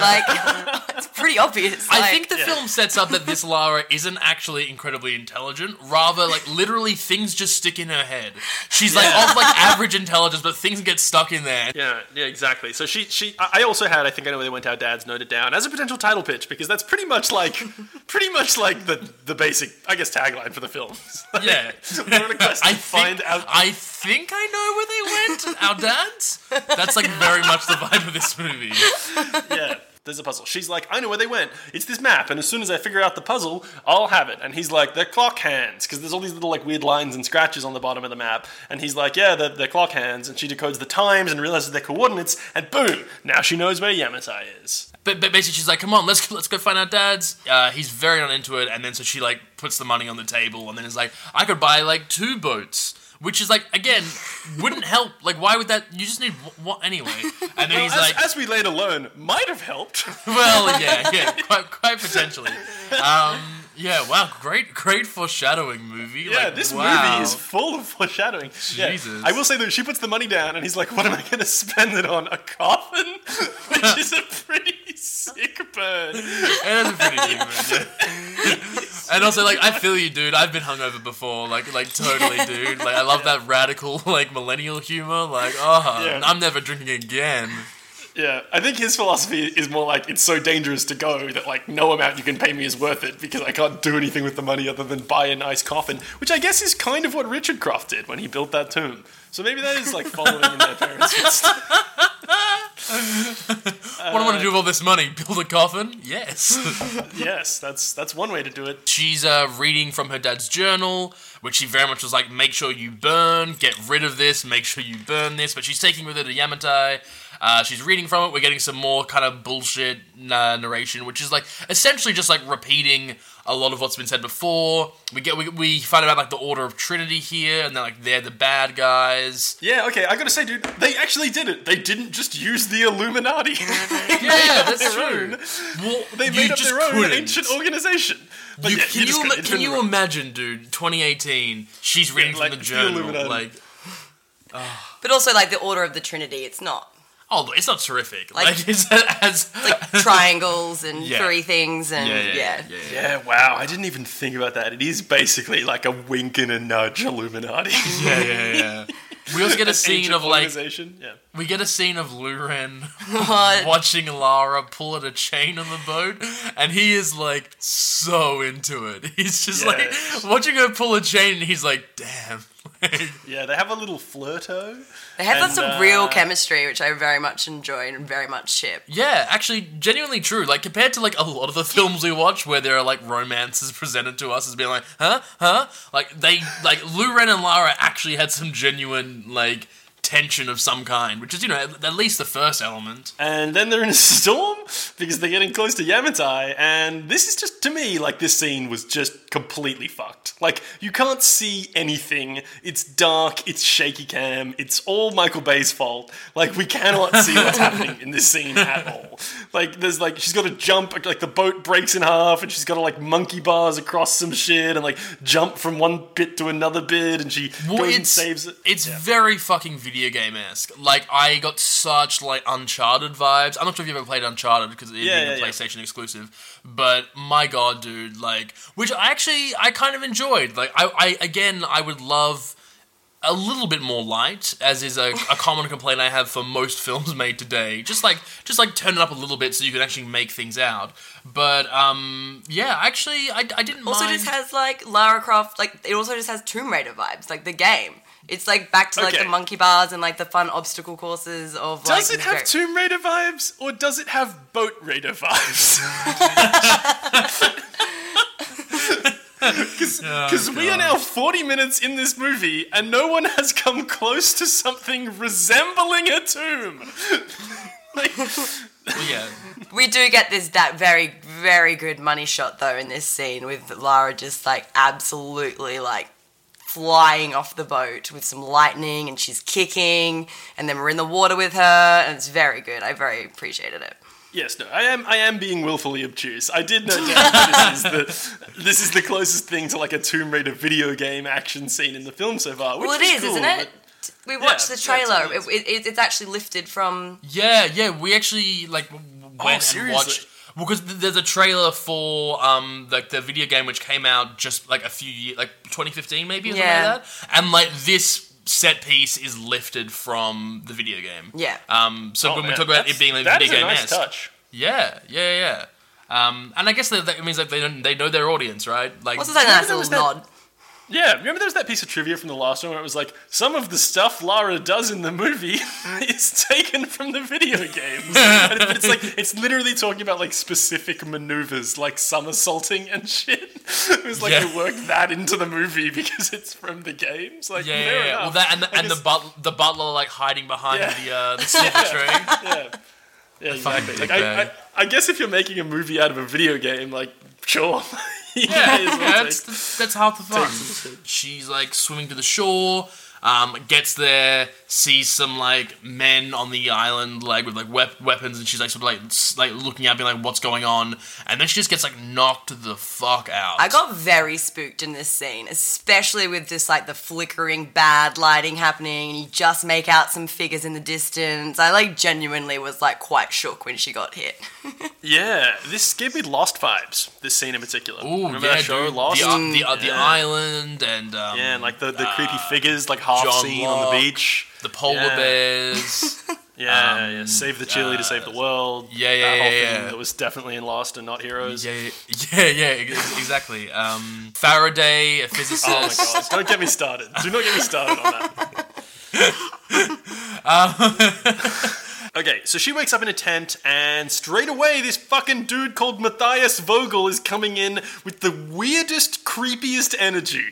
like, it's pretty obvious. I like- think the film sets up that this Lara isn't actually incredibly intelligent. Rather, like literally, things just stick in her head. She's like of like average intelligence, but things get stuck in there. Yeah, yeah, exactly. So she, she, I I also had, I think I know where they went. Our dads noted down as a potential title pitch because that's pretty much like, pretty much like the the basic, I guess, tagline for the film. Like, Yeah. we're on a quest to I find think, out. I think I know where they went. Our dads. That's like very much the vibe of this movie. yeah. There's a puzzle. She's like, I know where they went. It's this map, and as soon as I figure out the puzzle, I'll have it. And he's like, they're clock hands, because there's all these little like weird lines and scratches on the bottom of the map. And he's like, yeah, they're, they're clock hands. And she decodes the times and realizes their coordinates, and boom, now she knows where Yamatai is. But, but basically, she's like, "Come on, let's let's go find our dads." Uh, he's very not into it, and then so she like puts the money on the table, and then is like, "I could buy like two boats." Which is like again wouldn't help. Like, why would that? You just need what anyway. And then he's as, like, as we later learn, might have helped. Well, yeah, yeah, quite, quite potentially. Um, Yeah, wow, great, great foreshadowing movie. Yeah, like, this wow. movie is full of foreshadowing. Yeah. Jesus. I will say though, she puts the money down, and he's like, "What am I going to spend it on? A coffin?" Which is a pretty sick burn. It is a pretty yeah. And also, like, I feel you, dude. I've been hungover before, like, like totally, dude. Like, I love that radical, like, millennial humor. Like, oh, Yeah. I'm never drinking again. Yeah, I think his philosophy is more like it's so dangerous to go that like no amount you can pay me is worth it because I can't do anything with the money other than buy a nice coffin, which I guess is kind of what Richard Croft did when he built that tomb. So maybe that is like following in their parents' footsteps. what do I want to do with all this money? Build a coffin? Yes. Yes, that's that's one way to do it. She's uh, reading from her dad's journal, which she very much was like, make sure you burn, get rid of this, make sure you burn this. But she's taking with her to Yamatai. Uh, she's reading from it. We're getting some more kind of bullshit uh, narration, which is like essentially just like repeating a lot of what's been said before. We get we, we find out like the Order of Trinity here, and they're like they're the bad guys. Yeah, okay, I gotta say, dude, they actually did it. They didn't just use the Illuminati. Yeah, that's their true. own. Well, They made up just their own couldn't. ancient organization. But You, yeah, can just you, couldn't. ima- It can you imagine, dude? 2018, she's reading like, from the the journal. Illuminati. Like, But also like the Order of the Trinity. It's not oh, it's not terrific. Like- Like, it's as triangles and Yeah. three things and yeah, yeah. yeah, yeah, yeah. Yeah, wow, I didn't even think about that. It is basically like a wink and a nudge Illuminati. yeah, yeah, yeah. We also get a scene of like. Yeah. we get a scene of Luren watching Lara pull at a chain on the boat, and he is like so into it. He's just Yeah. like watching her pull a chain, and he's like, "Damn." Yeah, they have a little flirto. They have And, some real uh, chemistry, which I very much enjoy and very much ship. Yeah, actually, genuinely true. Like compared to like a lot of the films we watch, where there are like romances presented to us as being like, huh, huh, like they like Lu Ren and Lara actually had some genuine like tension of some kind, which is you know at least the first element. And then they're in a storm because they're getting close to Yamatai. And this is just, to me, like this scene was just completely fucked. Like, you can't see anything. It's dark, it's shaky cam, it's all Michael Bay's fault. Like, we cannot see what's happening in this scene at all. Like, there's like, she's got to jump, like, the boat breaks in half, and she's got to, like, monkey bars across some shit, and, like, jump from one bit to another bit, and she Well, goes and saves it. it's very fucking video game esque. Like I got such like Uncharted vibes. I'm not sure if you've ever played Uncharted because it's Yeah, yeah, a yeah. PlayStation exclusive. But my god, dude, like which I actually I kind of enjoyed. Like I, I again I would love a little bit more light, as is a, a common complaint I have for most films made today. Just like just like turn it up a little bit so you can actually make things out. But um yeah, actually I, I didn't Also, mind. just has like Lara Croft. Like it also just has Tomb Raider vibes, like the game. It's like back to like Okay. the monkey bars and like the fun obstacle courses of. like, Does it have very- Tomb Raider vibes, or does it have Boat Raider vibes? Because oh, we are now 40 minutes in this movie, and no one has come close to something resembling a tomb. like, Well, yeah. We do get this that very very good money shot though in this scene with Lara just like absolutely like flying off the boat with some lightning and she's kicking and then we're in the water with her and it's very good. I very appreciated it. yes, no, I am. I am being willfully obtuse. I did note down that this is the this is the closest thing to like a Tomb Raider video game action scene in the film so far. Which well, it is, cool, isn't it? We watched Yeah, the yeah, trailer. it's- it, it, it's actually lifted from. Yeah, yeah, we actually like w- w- went and oh, watched well because there's a trailer for um like the video game which came out just like a few years like 2015 maybe or something Yeah. like that, and like this set piece is lifted from the video game. Yeah. Um. So Oh, when we talk about that's- it being like that video is a game nice touch. yeah, yeah, yeah. Um, and I guess that, that means like they don't they know their audience, right? Like What's that Remember nice there little was that- nod? Yeah, remember there was that piece of trivia from the last one where it was like some of the stuff Lara does in the movie is taken from the video games. and it's like it's literally talking about like specific maneuvers, like somersaulting and shit. It was like Yeah. they worked that into the movie because it's from the games. Like Yeah, yeah, yeah. Well, that and the, and the but the butler like hiding behind Yeah. the uh, the sniffer tray. yeah. Yeah, exactly. Like. I, I, I guess if you're making a movie out of a video game, like sure. Yeah, may as well yeah, that's, that's, that's half the fun. She's like swimming to the shore, um, gets there, sees some like men on the island, like with like wep- weapons, and she's like sort of like s- like looking at me like what's going on, and then she just gets like knocked the fuck out. I got very spooked in this scene, especially with just like the flickering bad lighting happening, and you just make out some figures in the distance. I like genuinely was like quite shook when she got hit. Yeah, this gave me Lost vibes. This scene in particular. Ooh, Remember yeah, that show dude. Lost? The, uh, the, uh, the island and um, yeah, and like the, the creepy figures, like half John seen on the beach. the polar Yeah. bears. Yeah, yeah. Yeah. Save the chili to save the world. Um, yeah, yeah, that whole yeah, thing that was definitely in Lost and not Heroes. yeah, yeah, yeah, ex- exactly. Um, Faraday, a physicist. Oh my god! Don't get me started. Do not get me started on that. okay, so she wakes up in a tent, and straight away, this fucking dude called Matthias Vogel is coming in with the weirdest, creepiest energy.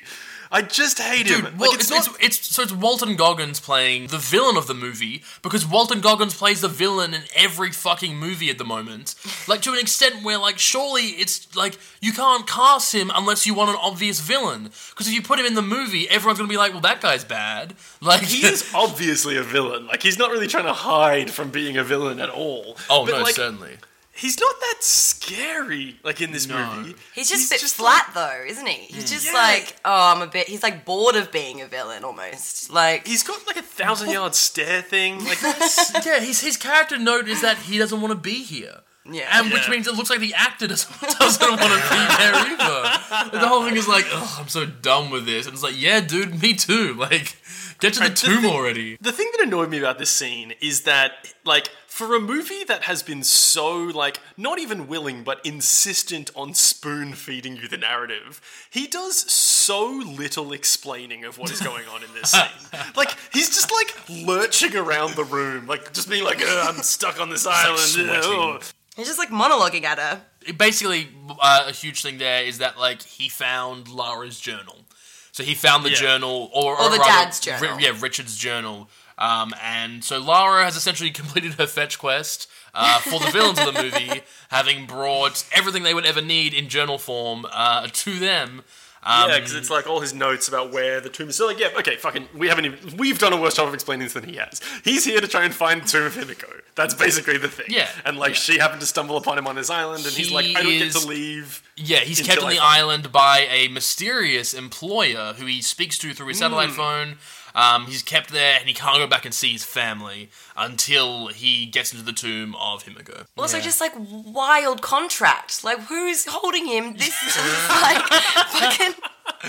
I just hate him. Dude, well, like, it's, it's, it's, it's, so it's Walton Goggins playing the villain of the movie because Walton Goggins plays the villain in every fucking movie at the moment. Like to an extent where like surely it's like you can't cast him unless you want an obvious villain because if you put him in the movie, everyone's gonna be like, well, that guy's bad. Like he is obviously a villain. Like he's not really trying to hide from being a villain at all. oh But, no, like, certainly. He's not that scary. Like in this No. movie, He's just a bit like- flat though, isn't he? He's hmm. just Yeah. like, oh, I'm a bit. He's like bored of being a villain almost. Like, He's got like a thousand yard stare thing. Like Yeah, his his character note is that he doesn't want to be here. yeah. And which means it looks like the actor doesn't, doesn't want to be there either. And the whole thing is like, oh, I'm so done with this. And it's like, yeah, dude, me too. Like, get to the Right, the tomb thing- already. the thing that annoyed me about this scene is that like for a movie that has been so like not even willing but insistent on spoon feeding you the narrative he does so little explaining of what is going on in this scene like he's just like lurching around the room like just being like i'm stuck on this island sweating. Ugh." He's just like monologuing at her. Basically, uh, a huge thing there is that, like, he found Lara's journal. So he found the Yeah. journal, or, Or the rather, dad's journal. Ri- yeah, Richard's journal. Um, and so Lara has essentially completed her fetch quest uh, for the villains of the movie, having brought everything they would ever need in journal form uh, to them. Um, yeah, because it's like all his notes about where the tomb is. So like, yeah, okay, fucking, we haven't even, we've done a worse job of explaining this than he has. He's here to try and find the tomb of Himiko. That's basically the thing. Yeah, and like yeah. she happened to stumble upon him on his island, and he's like, I don't is- get to leave. Yeah, he's kept on the island by a mysterious employer who he speaks to through his satellite Hmm. phone. Um, he's kept there, and he can't go back and see his family until he gets into the tomb of Himiko. Also, Yeah. just like wild contract. Like, who's holding him? This is like fucking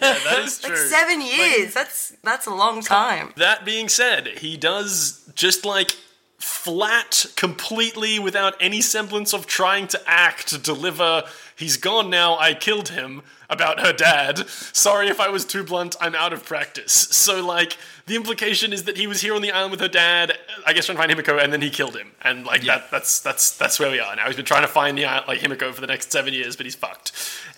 Yeah, that is like true. seven years. that's that's a long time. That being said, he does just like flat, completely without any semblance of trying to act, deliver. He's gone now. I killed him. About her dad. Sorry if I was too blunt. I'm out of practice. So like, the implication is that he was here on the island with her dad. I guess trying to find Himiko, and then he killed him. And like Yeah. that. That's that's that's where we are now. He's been trying to find the like Himiko for the next seven years, but he's fucked.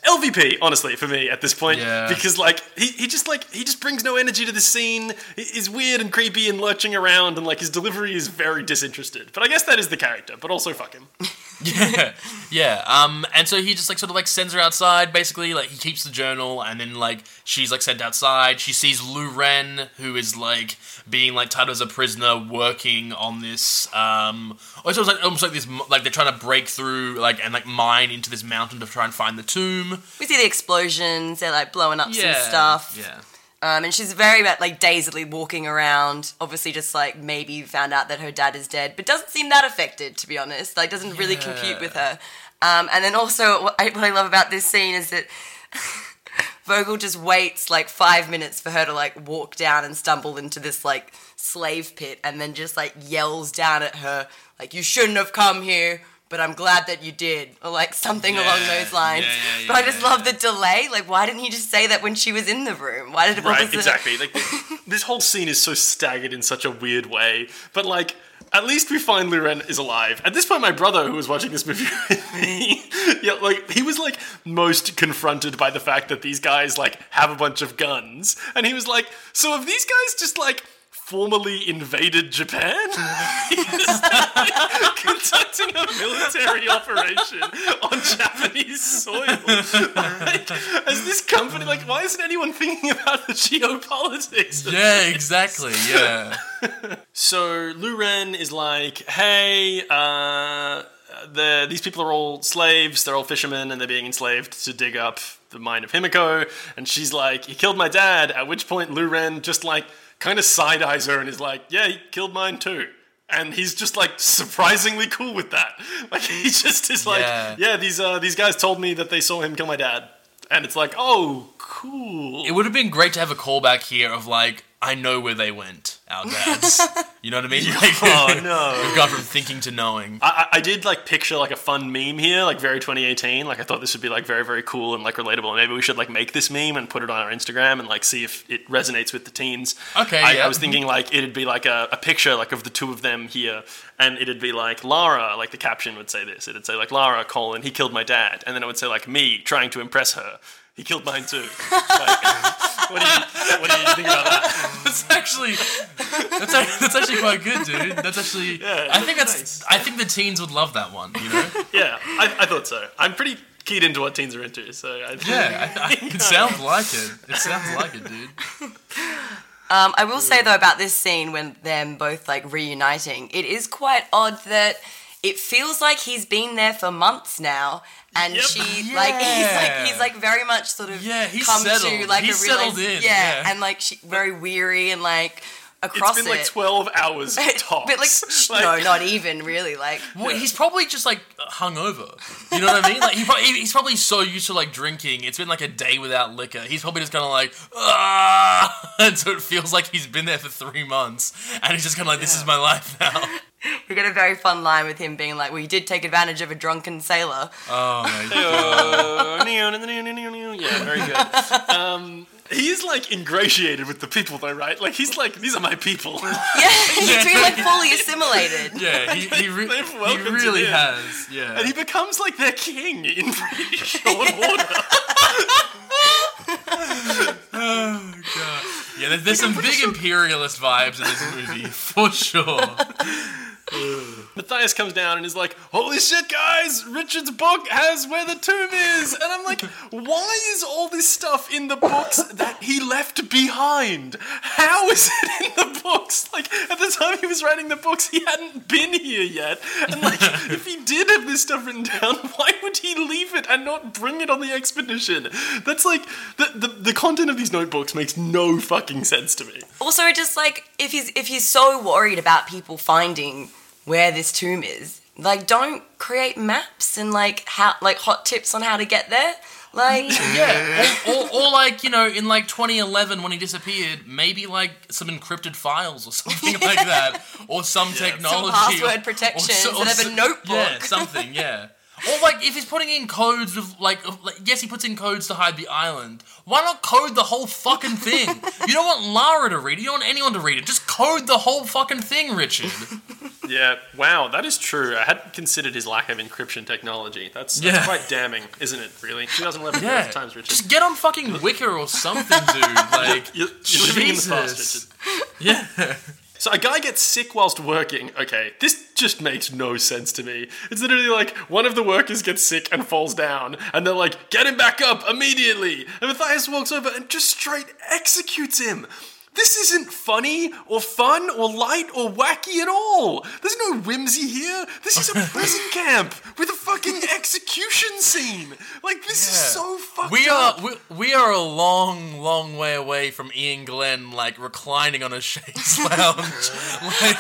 LVP, honestly, for me at this point, Yeah. because like he, he just like he just brings no energy to the scene. He's weird and creepy and lurching around, and like his delivery is very disinterested. But I guess that is the character. But also fuck him. Yeah, yeah. Um, and so he just like sort of like sends her outside. Basically, like he keeps the journal, and then like she's like sent outside. She sees Lu Ren, who is like being like tied as a prisoner, working on this. Um, or it's almost like almost like this, like they're trying to break through, like and like mine into this mountain to try and find the tomb. We see the explosions. They're like blowing up Yeah, some stuff. Yeah. Um, and she's very like dazedly walking around. Obviously, just like maybe found out that her dad is dead, but doesn't seem that affected to be honest. Like doesn't really compute with her. Um, and then also, what I, what I love about this scene is that Vogel just waits like five minutes for her to like walk down and stumble into this like slave pit, and then just like yells down at her like, "You shouldn't have come here." But I'm glad that you did, or like something along those lines. yeah, yeah, but I just yeah, love the delay. Like, why didn't he just say that when she was in the room? Why did it? Right, exactly. Like this whole scene is so staggered in such a weird way. But like, at least we find Luren is alive. At this point, my brother, who was watching this movie with me, yeah, like he was like most confronted by the fact that these guys like have a bunch of guns, and he was like, "So if these guys just like." Formally invaded Japan. Conducting a military operation on Japanese soil. Like, as this company, like, why isn't anyone thinking about the geopolitics? Yeah, exactly. Yeah. So Lu Ren is like, hey, uh, the these people are all slaves. They're all fishermen, and they're being enslaved to dig up the mine of Himiko. And she's like, he killed my dad. At which point Lu Ren just like kind of side eyes her and is like, yeah, he killed mine too. And he's just like surprisingly cool with that. Like he just is like, Yeah. yeah, these uh, these guys told me that they saw him kill my dad. And it's like, oh, cool. It would have been great to have a callback here of like, I know where they went, our dads. you know what I mean? Like, oh no. We've gone from thinking to knowing. I, I I did like picture like a fun meme here, like very 2018. Like I thought this would be like very very cool and like relatable. And maybe we should like make this meme and put it on our Instagram and like see if it resonates with the teens. Okay, I, yeah. I was thinking like it'd be like a, a picture like of the two of them here, and it'd be like Lara. Like the caption would say this. It'd say like Lara colon he killed my dad, and then it would say like me trying to impress her. He killed mine too. Like, what do you what do you think about that? That's actually that's, ac- that's actually quite good, dude. That's actually Yeah, I think that's I think the teens would love that one. You know? Yeah, I, I thought so. I'm pretty keyed into what teens are into, so I Yeah, I, I, it sounds like it. It sounds like it, dude. Um, I will say though about this scene when them both like reuniting, it is quite odd that it feels like he's been there for months now, and Yep. she like he's like he's like very much sort of Yeah, he's come to settled. like He's a realize- settled in, yeah, yeah. and like she very weary and like across It's been like it. 12 hours tops. but like, sh- no, not even really. Like Well, he's probably just like hungover. You know what I mean? Like he probably, he's probably so used to like drinking. It's been like a day without liquor. He's probably just kind of like ah, and so it feels like he's been there for three months, and he's just kind of like, this is my life now. we get a very fun line with him being like, "Well, you did take advantage of a drunken sailor." Oh my Uh, yeah, very good. Um, he's like ingratiated with the people, though, right? Like he's like, these are my people. Yeah, he's been like fully assimilated. Yeah, he, he, re- They've he really him in. has. Yeah. and he becomes like their king in pretty short order. Oh god. Yeah, there- there's some big imperialist vibes in this movie, for sure. Matthias comes down and is like, "Holy shit, guys! Richard's book has where the tomb is." And I'm like, "Why is all this stuff in the books that he left behind? How is it in the books? Like at the time he was writing the books, he hadn't been here yet. And like, if he did have this stuff written down, why would he leave it and not bring it on the expedition? That's like the the, the content of these notebooks makes no fucking sense to me. Also, just like if he's if he's so worried about people finding where this tomb is, like don't create maps and like how like hot tips on how to get there. Like Yeah, or, or, or like you know, in like 2011 when he disappeared, maybe like some encrypted files or something like that, or some technology, password or- protection so- instead of a notebook. Yeah, something. Yeah. Or like if he's putting in codes with like, like yes he puts in codes to hide the island. Why not code the whole fucking thing? you don't want Lara to read it. You don't want anyone to read it. Just code the whole fucking thing, Richard. Yeah, wow, that is true. I hadn't considered his lack of encryption technology. That's, that's Yeah. quite damning, isn't it? Really, 2011 Yeah. times, Richard. Just get on fucking Wickr or something, dude. Like You're, you're living in the past, Jesus. Richard. Yeah. So a guy gets sick whilst working. Okay, this just makes no sense to me. It's literally like one of the workers gets sick and falls down, and they're like, "Get him back up immediately!" And Matthias walks over and just straight executes him. This isn't funny or fun or light or wacky at all. There's no whimsy here. This is a prison camp with a fucking execution scene. Like this is so fucked We up. are we, we are a long, long way away from Iain Glen like reclining on a chaise lounge, like,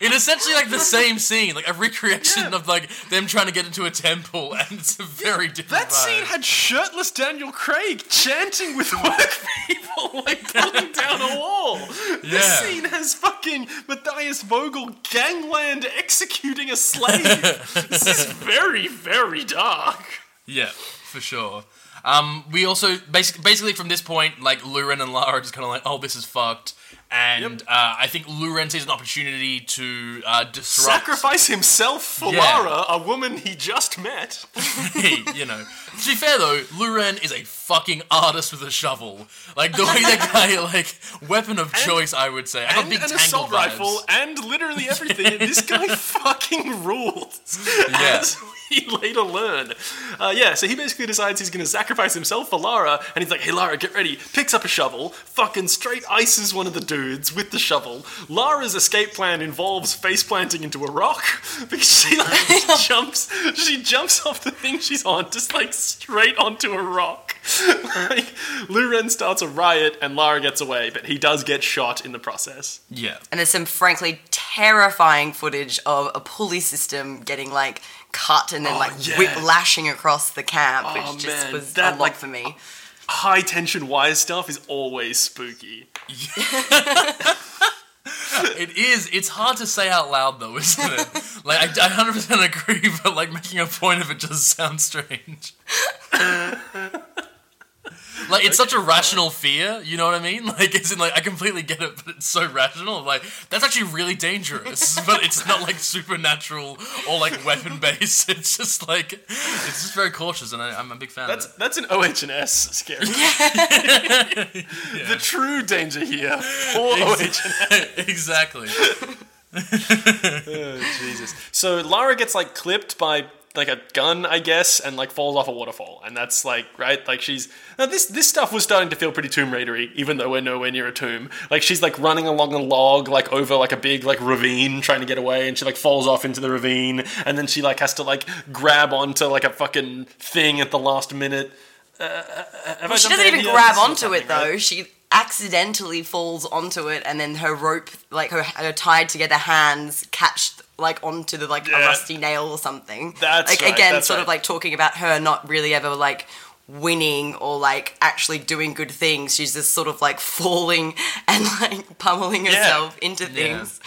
in essentially like the same scene, like a recreation of like them trying to get into a temple, and it's a very different. That vibe. scene had shirtless Daniel Craig chanting with work people, like pulling down a wall. This scene has fucking Matthias Vogel gangland executing a slave. this is very, very dark. Yeah, for sure. Um, we also basically basically from this point, like Luren and Lara are just kind of like, oh, this is fucked, And uh, I think Luren sees an opportunity to uh, disrupt. Sacrifice himself for Yeah. Lara, a woman he just met. You know. To be fair though, Luren is a fucking artist with a shovel. Like the way that guy, like weapon of choice, I would say. I got and big an tangle assault vibes. rifle and literally everything. And this guy fucking rules. Yeah. As we later learn. Uh, yeah, so he basically decides he's going to sacrifice himself for Lara, and he's like, "Hey, Lara, get ready." Picks up a shovel, fucking straight ices one of the dudes with the shovel. Lara's escape plan involves face planting into a rock because she like jumps. She jumps off the thing she's on, just like straight onto a rock. like, Luren starts a riot, and Lara gets away, but he does get shot in the process. Yeah. And there's some frankly terrifying footage of a pulley system getting like cut and then Oh, like yeah. whiplashing across the camp, oh, which Oh, just man, was that, a lot like- for me. high tension wire stuff is always spooky. It is. It's hard to say out loud though, isn't it? like I, I 100% agree, but like making a point of it just sounds strange. like it's such a rational uh-huh. fear, you know what I mean? Like it's in like I completely get it, but it's so rational. Like that's actually really dangerous, but it's not like supernatural or like weapon based. It's just like it's just very cautious, and I, I'm a big fan That's that's an OH&S scary. The true danger here for OH&S. exactly. Oh, Jesus. So Lara gets like clipped by like a gun, I guess, and like falls off a waterfall, and that's like right. Like she's now this this stuff was starting to feel pretty Tomb Raidery, even though we're nowhere near a tomb. Like she's like running along a log, like over like a big like ravine, trying to get away, and she like falls off into the ravine, and then she like has to like grab onto like a fucking thing at the last minute. Uh, uh, have I She doesn't even grab onto it happening, right? though. She accidentally falls onto it, and then her rope, like her, her tied together hands, catch like onto the like a rusty nail or something. That's like right, again, that's sort right. of like talking about her not really ever like winning or like actually doing good things. She's just sort of like falling and like pummeling herself into things.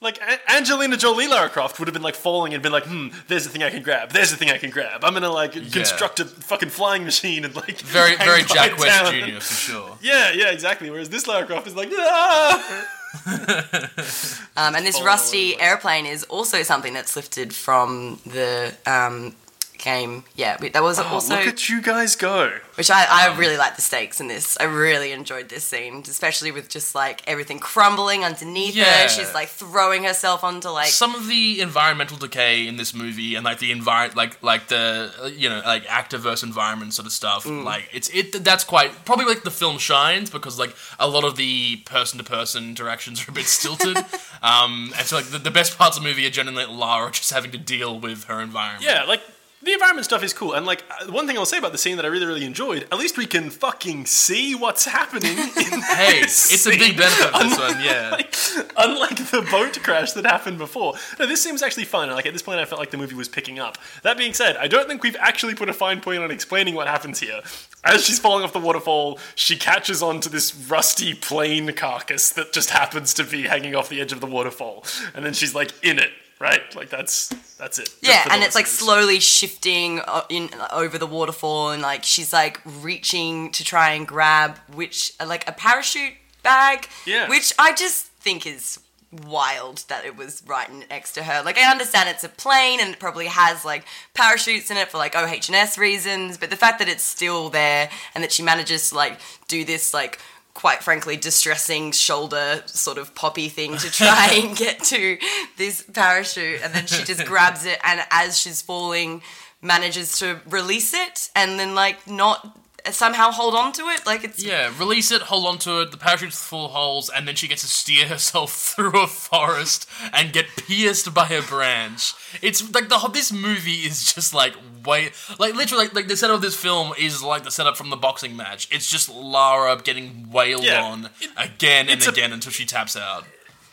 Like A- Angelina Jolie Lara Croft would have been like falling and been like, hmm, there's the thing I can grab. There's the thing I can grab. I'm gonna like construct a fucking flying machine and like Very, hang very Jack West down. Jr. for sure. Yeah, yeah, exactly. Whereas this Lara Croft is like, ah! Um, and this rusty the place. airplane is also something that's lifted from the um, game. Yeah, that was Oh, also look at you guys go. Which I, I really like the stakes in this. I really enjoyed this scene, especially with just like everything crumbling underneath Yeah. her. She's like throwing herself onto like some of the environmental decay in this movie and like the environment like like the you know like activerse environment sort of stuff Mm. like it's it that's quite probably like the film shines because like a lot of the person to person interactions are a bit stilted um and so like the, the best parts of the movie are generally like Lara just having to deal with her environment Yeah, like the environment stuff is cool. And like uh, one thing I'll say about the scene that I really, really enjoyed, at least we can fucking see what's happening in hey it's a big benefit of this one yeah like, unlike the boat crash that happened before. No, this seems actually fun. Like at this point, I felt like the movie was picking up. That being said, I don't think we've actually put a fine point on explaining what happens here. As she's falling off the waterfall, she catches onto this rusty plane carcass that just happens to be hanging off the edge of the waterfall, and then she's like in it. Right, like that's that's it. Yeah, and it's like slowly shifting uh, in over the waterfall, and like she's like reaching to try and grab which like a parachute bag, Yeah. which I just think is wild that it was right next to her. Like I understand it's a plane and it probably has like parachutes in it for like OH&S reasons, but the fact that it's still there and that she manages to like do this like quite frankly distressing shoulder sort of poppy thing to try and get to this parachute. And then she just grabs it and as she's falling manages to release it and then like not somehow hold on to it like it's Yeah, release it, hold on to it, the parachute's full of holes, and then she gets to steer herself through a forest and get pierced by a branch. It's like the whole, this movie is just like way like literally like, like the setup of this film is like the setup from the boxing match. It's just Lara getting wailed Yeah. on again and it's a- again until she taps out.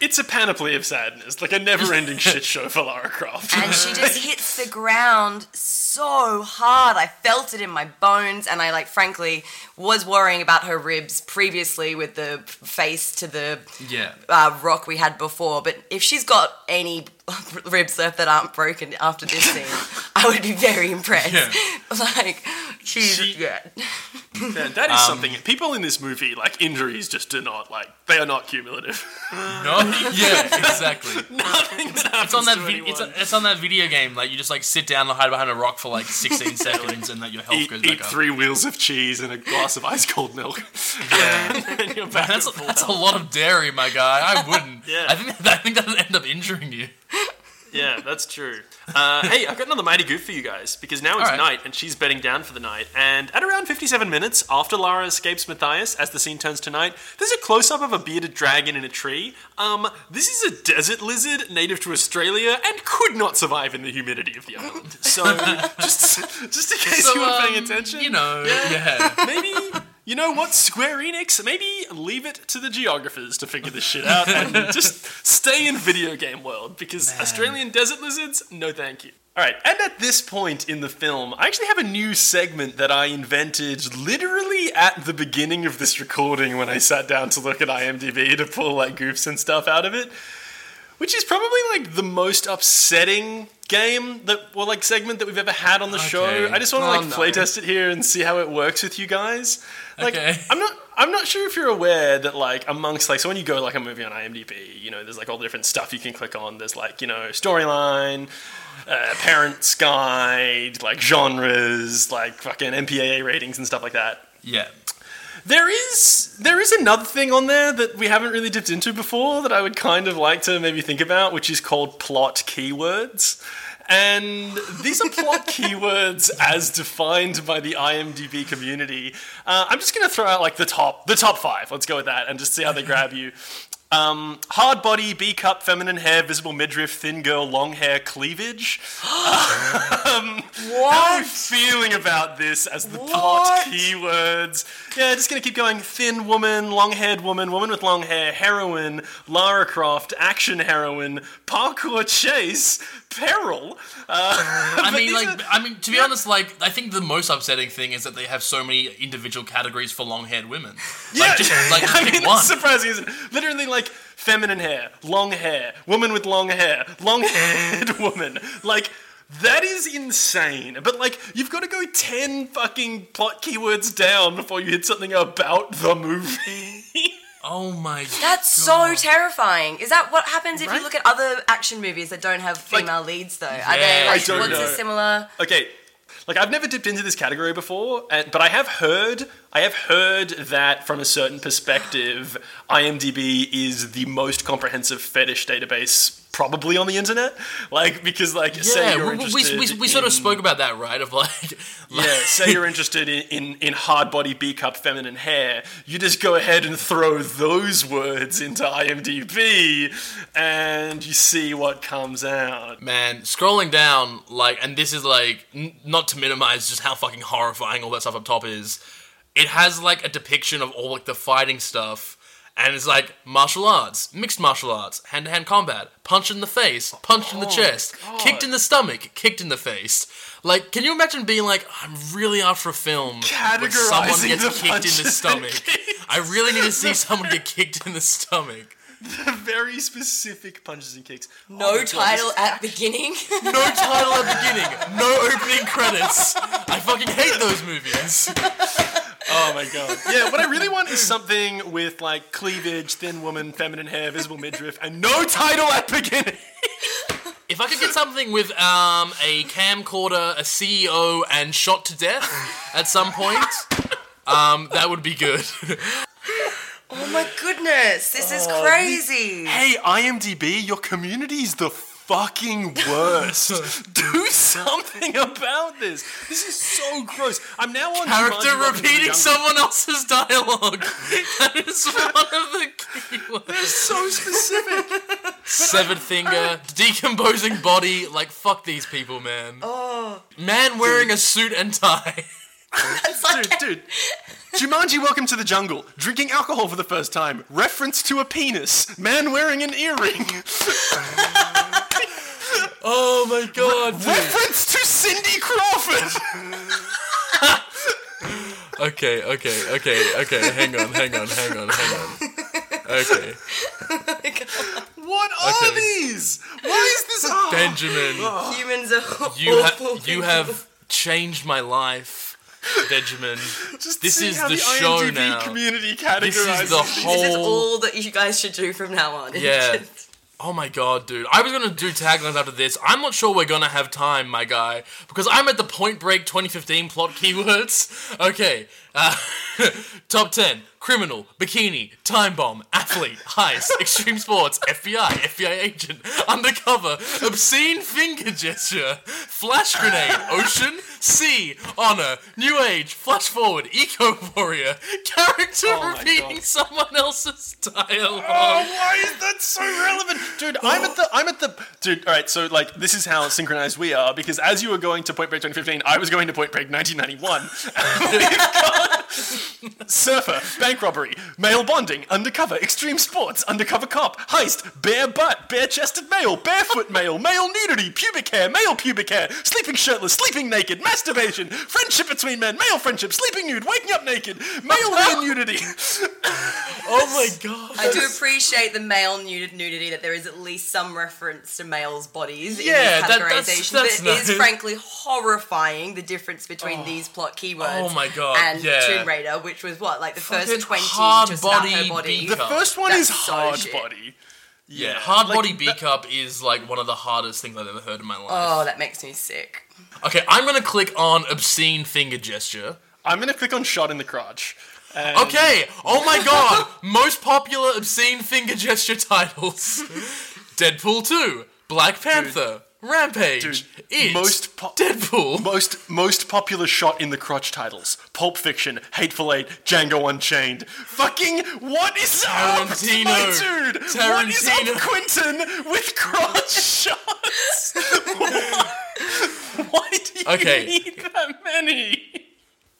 It's a panoply of sadness, like a never-ending shit show for Lara Croft. and she just hits the ground so hard. I felt it in my bones, and I like, frankly, was worrying about her ribs previously with the face to the Yeah. uh, rock we had before. But if she's got any ribs left that aren't broken after this scene, I would be very impressed. Yeah. Like, She's She- yeah. Man, that is um, something. People in this movie, like injuries, just do not like. They are not cumulative. No, yeah, exactly. Nothing that It's on that to vi- anyone. it's, it's on that video game. Like you just like sit down and hide behind a rock for like 16 seconds, and that your health eat, goes eat up. three wheels of cheese and a glass of ice cold milk. Yeah, and you're back That's at that's a lot of dairy, my guy. I wouldn't. Yeah. I think I think that would end up injuring you. Yeah, that's true. Uh, hey, I've got another mighty goof for you guys because now it's Alright. night and she's bedding down for the night. And at around 57 minutes after Lara escapes Matthias, as the scene turns to night, there's a close up of a bearded dragon in a tree. Um, this is a desert lizard native to Australia and could not survive in the humidity of the island. So, just just in case So, you were paying um, attention, You know, yeah. maybe you know what Square Enix? Maybe leave it to the geographers to figure this shit out and just stay in video game world because Australian desert lizards no thank you. All right, and at this point in the film, I actually have a new segment that I invented literally at the beginning of this recording when I sat down to look at IMDb to pull like goofs and stuff out of it which is probably like the most upsetting game that or like segment that we've ever had on the show. I just want to Oh, like no. playtest it here and see how it works with you guys. Like Okay. I'm not I'm not sure if you're aware that like amongst like so when you go like a movie on IMDb, you know, there's like all the different stuff you can click on. There's like, you know, storyline, uh, parents guide, like genres, like fucking MPAA ratings and stuff like that. yeah. There is there is another thing on there that we haven't really dipped into before that I would kind of like to maybe think about, which is called plot keywords. And these are plot keywords as defined by the IMDb community. Uh, I'm just going to throw out like the top the top five. Let's go with that and just see how they grab you. Um, hard body, B cup, feminine hair, visible midriff, thin girl, long hair, cleavage. um, How are we feeling about this as the plot keywords? Yeah, just gonna keep going. Thin woman, long-haired woman, woman with long hair, heroine, Lara Croft, action heroine, parkour chase, peril. Uh, I mean, like, are- I mean, to be honest, like, I think the most upsetting thing is that they have so many individual categories for long-haired women. Yeah, Like, just, like, just I mean, one. it's surprising, isn't it? Literally, like feminine hair, long hair, woman with long hair, long-haired woman. Like that is insane. But like, you've got to go ten fucking plot keywords down before you hit something about the movie. Oh my. God. That's so terrifying. Is that what happens if Right? you look at other action movies that don't have female leads though? Are Yeah, they I don't what's know. a similar okay. Like I've never dipped into this category before, and, but I have heard I have heard that from a certain perspective, IMDb is the most comprehensive fetish database probably on the internet. Like because like say Yeah, you're we, we, we, we sort of spoke about that, right? Of like, Yeah, say you're interested in, in, in hard body B cup feminine hair, you just go ahead and throw those words into IMDb and you see what comes out. man, scrolling down, like, and this is like, n- not to minimize just how fucking horrifying all that stuff up top is. It has like a depiction of all like the fighting stuff, and it's like martial arts, mixed martial arts, hand to hand combat, punch in the face, punch in the oh, chest, kicked in the stomach, kicked in the face. Like, can you imagine being like, I'm really after a film where someone gets kicked in the stomach? I really need to see someone get kicked in the stomach. The Very specific punches and kicks. Oh no my God, title this- at beginning? No title at beginning, no opening credits. I fucking hate those movies. Oh my god. Yeah, what I really want is something with like cleavage, thin woman, feminine hair, visible midriff, and no title at beginning. If I could get something with um, a camcorder, a CEO, and shot to death at some point, um, that would be good. oh my goodness, this is Oh, crazy. Hey, IMDb, your community's the fucking worst. Do something about this. This is so gross. I'm now on Character Jumanji Welcome to the repeating someone else's dialogue. That is one of the keywords. so specific. Severed finger, decomposing body. Like fuck these people, man. Oh, Man wearing a suit and tie. dude, dude. Jumanji Welcome to the Jungle. Drinking alcohol for the first time. Reference to a penis. Man wearing an earring. Oh my god, dude. Reference to Cindy Crawford. Okay, okay, okay, okay. Hang on, hang on, hang on, hang on. Okay, What are Okay. these? Why is this? Oh. Benjamin. Ah. humans are You awful. have you have changed my life. Benjamin. Just This is how the the show IMDb now. community This is the whole. This is all that you guys should do from now on. Yeah. Oh my god, dude. I was gonna do taglines after this. I'm not sure we're gonna have time, my guy, because I'm at the Point Break 2015 plot keywords. Okay, uh, top 10 criminal, bikini, time bomb, athlete, heist, extreme sports, FBI, FBI agent, undercover, obscene finger gesture, flash grenade, ocean, sea, honor, new age, flash forward, eco warrior, character Oh repeating someone else's dialogue. Oh, why is that so relevant, dude? I'm at the, I'm at the, dude. All right, so like, this is how synchronized we are because as you were going to Point Break 2015, I was going to Point Break 1991. We've got surfer, bank robbery, male bonding, undercover, extreme sports, undercover cop, heist, bare butt, bare-chested male, barefoot male, male nudity, pubic hair, male pubic hair, sleeping shirtless, sleeping naked, masturbation, friendship between men, male friendship, sleeping nude, waking up naked, male rear nudity. Oh my god. I do appreciate the male nuded nudity that there is at least some reference to males' bodies Yeah, in that- this that's- categorization. that's but it is nice. frankly horrifying the difference between oh. these plot keywords Oh my God, and yeah. Tomb Raider, which was what, like the Fucking first 20 hard just about body her body. beat The Cup. first one That's is so hard shit. body. Yeah, hard like, body B that- cup is like one of the hardest things I've ever heard in my life. Oh, that makes me sick. Okay, I'm gonna click on obscene finger gesture. I'm gonna click on shot in the crotch. And Okay, oh my god, most popular obscene finger gesture titles: Deadpool 2, Black Panther, Rampage, Dude, It, most po- Deadpool. Most most popular shot in the crotch titles: Pulp Fiction, Hateful Eight, Django Unchained. Fucking what is Tarantino. up, my dude? What is Tarantino. up, Quentin, with crotch shots? Why do you Okay. need that many?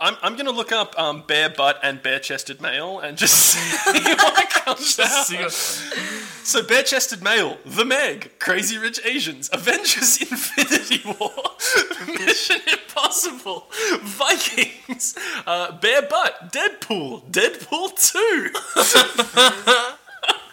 I'm, I'm gonna look up um, bare butt and bare chested male and just see what comes out. So, bare chested male, The Meg, Crazy Rich Asians, Avengers Infinity War, Mission Impossible, Vikings, uh, bare butt, Deadpool, Deadpool 2.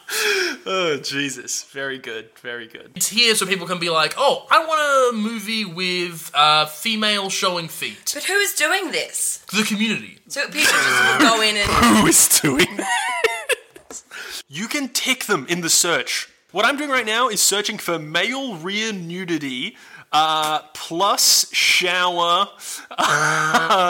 oh, Jesus. Very good, very good. It's here so people can be like, oh, I want a movie with uh, female showing feet. But who is doing this? The community. So people just will go in and Who is doing this? You can tick them in the search. What I'm doing right now is searching for male rear nudity. Uh, plus shower,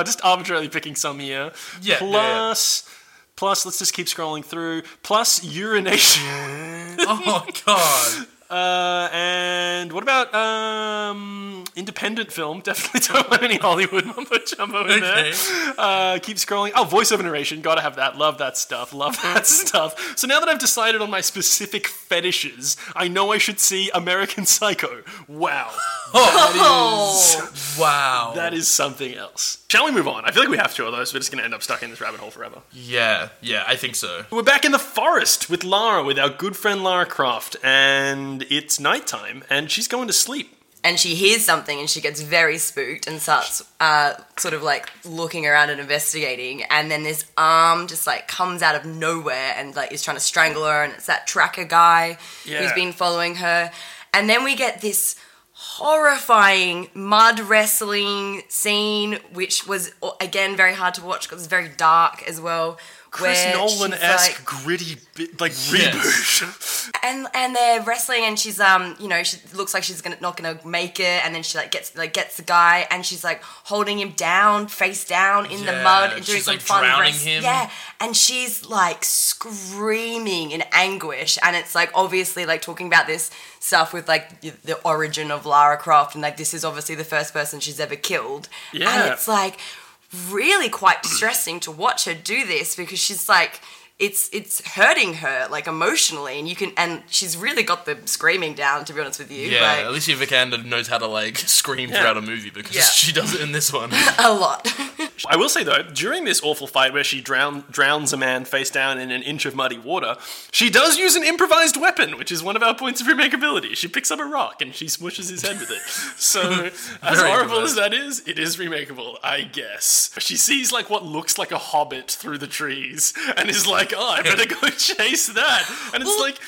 just arbitrarily picking some here. Yeah, Plus, plus, let's just keep scrolling through. Plus urination. Oh god. Uh, and what about um, independent film? Definitely don't want any Hollywood mumbo jumbo in Okay. there. Uh, keep scrolling. Oh, voiceover narration. Gotta have that. Love that stuff. Love that stuff. So now that I've decided on my specific fetishes, I know I should see American Psycho. Wow. oh, Wow. That is something else. Shall we move on? I feel like we have to, otherwise we're just going to end up stuck in this rabbit hole forever. yeah, yeah, I think so. We're back in the forest with Lara, with our good friend Lara Croft, and it's nighttime, and she's going to sleep. and she hears something and she gets very spooked and starts uh, sort of like looking around and investigating. And then this arm just like comes out of nowhere and like is trying to strangle her and it's that tracker guy who's been following her. And then we get this horrifying mud wrestling scene which was again very hard to watch because it's very dark as well Chris Nolan esque like- gritty bi- like Yes. reboot. and and they're wrestling and she's um you know she looks like she's gonna not gonna make it and then she like gets like gets the guy and she's like holding him down face down in the mud and doing she's, some like, fun drowning him. yeah and she's like screaming in anguish and it's like obviously like talking about this stuff with like the- the origin of Lara Croft and like this is obviously the first person she's ever killed Yeah. and it's like really quite distressing to watch her do this because she's like it's it's hurting her like emotionally and you can and she's really got the screaming down to be honest with you Yeah, like, Alicia Vikander knows how to like scream Yeah. throughout a movie because Yeah. she does it in this one. a lot I will say though, during this awful fight where she drown, drowns a man face down in an inch of muddy water, she does use an improvised weapon, which is one of our points of remakeability. She picks up a rock and she smushes his head with it. So, as horrible improvised. as that is, it is remakeable, I guess. She sees like what looks like a hobbit through the trees and is like, "Oh, I better go chase that." And it's Well, like.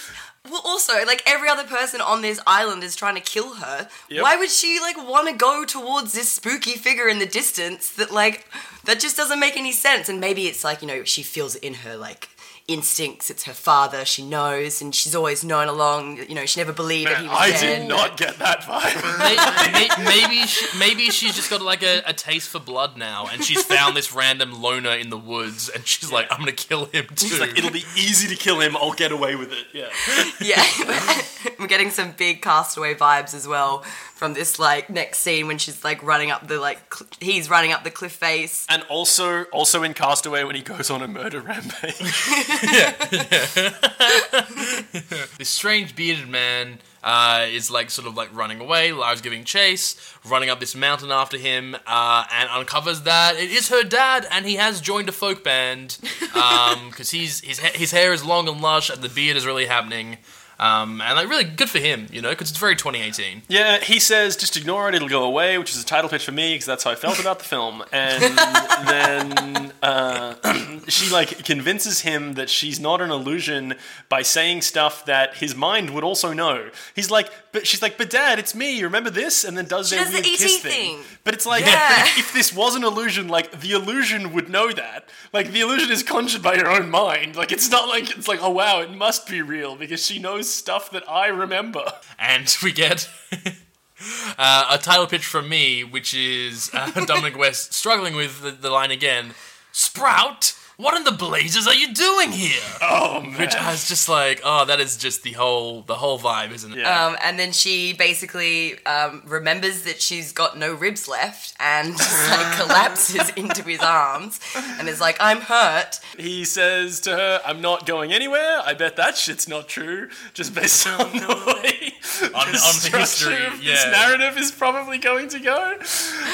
Well, also, like every other person on this island is trying to kill her. Yep. Why would she like want to go towards this spooky figure in the distance? That like that just doesn't make any sense. And maybe it's like you know she feels it in her like instincts. It's her father. She knows, and she's always known along. You know, she never believed that he was I dead. did not get that vibe. maybe, maybe, she, maybe she's just got like a, a taste for blood now, and she's found this random loner in the woods, and she's like, "I'm gonna kill him too." It's like it'll be easy to kill him. I'll get away with it. Yeah. Yeah, we're getting some big castaway vibes as well from this like next scene when she's like running up the like cl- he's running up the cliff face. And also, also in Castaway when he goes on a murder rampage. this strange bearded man uh, is like sort of like running away. Lara's giving chase, running up this mountain after him, uh, and uncovers that it is her dad, and he has joined a folk band because he's his ha- his hair is long and lush, and the beard is really happening. Um, and like really good for him, you know, because it's very 2018. Yeah, he says, just ignore it, it'll go away, which is a title pitch for me because that's how I felt about the film. And then uh, she like convinces him that she's not an illusion by saying stuff that his mind would also know. He's like, but she's like, but dad, it's me. You remember this? And then does their does the weird ET kiss thing. thing. But it's like, Yeah. but if this was an illusion, like the illusion would know that. Like the illusion is conjured by your own mind. Like it's not like it's like, oh wow, it must be real because she knows stuff that I remember. And we get uh, a title pitch from me, which is uh, Dominic West struggling with the, the line again Sprout, what in the blazes are you doing here? Oh man. Which I was just like, oh, that is just the whole the whole vibe, isn't it? Yeah. Um, and then she basically um, remembers that she's got no ribs left and just like collapses into his arms and is like, I'm hurt. He says to her, I'm not going anywhere. I bet that shit's not true, just based on the way On- the on the history, of this narrative is probably going to go.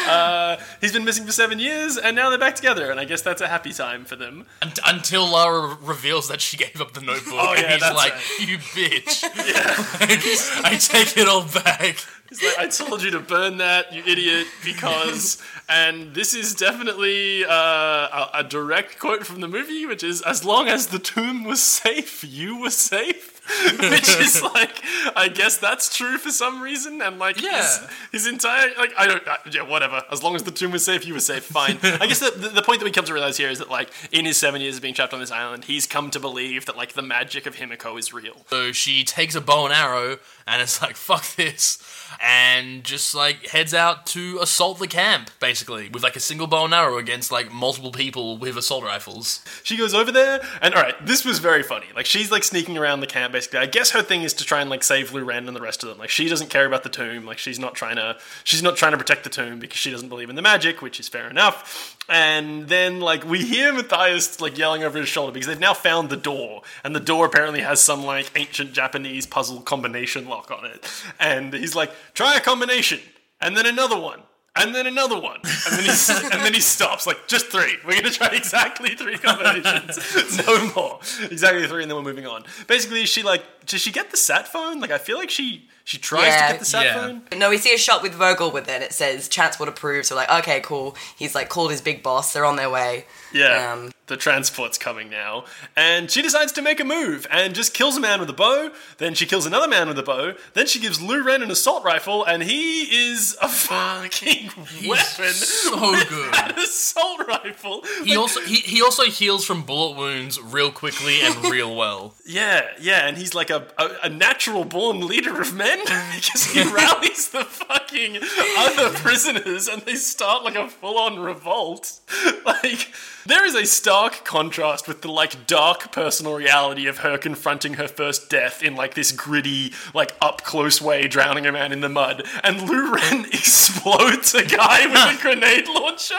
Uh, he's been missing for seven years, and now they're back together, and I guess that's a happy time for them. Un- until Lara reveals that she gave up the notebook, Oh, yeah, and he's like, right. "You bitch! yeah I take it all back." He's like, I told you to burn that, you idiot, because. And this is definitely uh, a, a direct quote from the movie, which is, as long as the tomb was safe, you were safe. which is like, I guess that's true for some reason. And like, Yeah. his entire, like, I don't, uh, yeah, whatever. As long as the tomb was safe, you were safe, fine. I guess the, the, the point that we come to realize here is that, like, in his seven years of being trapped on this island, he's come to believe that, like, the magic of Himiko is real. So she takes a bow and arrow and it's like, fuck this. And just like heads out to assault the camp, basically, with like a single bow and arrow against like multiple people with assault rifles. She goes over there, and all right, this was very funny. Like she's like sneaking around the camp. Basically, I guess her thing is to try and like save Lu Ren and the rest of them. Like she doesn't care about the tomb. Like she's not trying to. She's not trying to protect the tomb because she doesn't believe in the magic, which is fair enough. And then like we hear Matthias like yelling over his shoulder because they've now found the door, and the door apparently has some like ancient Japanese puzzle combination lock on it. And he's like, "Try a combination," and then another one and then another one, and then he and then he stops. Like just three. We're gonna try exactly three combinations, no more. Exactly three, and then we're moving on. Basically, she like does she get the sat phone? Like I feel like she she tries Yeah. to get the sat Yeah. phone. No, we see a shot with Vogel with it. It says transport approved. So we're like, okay, cool. He's like called his big boss. They're on their way. Yeah, Um, the transport's coming now, and she decides to make a move and just kills a man with a bow. Then she kills another man with a bow. Then she gives Lu Ren an assault rifle, and he is a fucking weapon. so with good. An assault rifle. He Like, also he, he also heals from bullet wounds real quickly and real well. Yeah, yeah, and he's like a, a, a natural born leader of men because he rallies the fucking other prisoners and they start like a full on revolt. Like, there is a stark contrast with the like dark personal reality of her confronting her first death in like this gritty, like up close way, drowning a man in the mud, and Lu Ren explodes a guy with a grenade launcher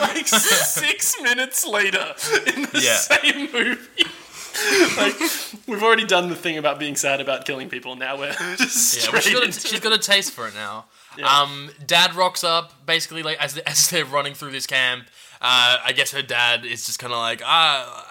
like six minutes later in the Yeah. same movie like we've already done the thing about being sad about killing people. Now we're just Yeah, well, she's, got a, she's got a taste for it now. Yeah. Um, dad rocks up basically like as as they're running through this camp. Uh, I guess her dad is just kind of like ah.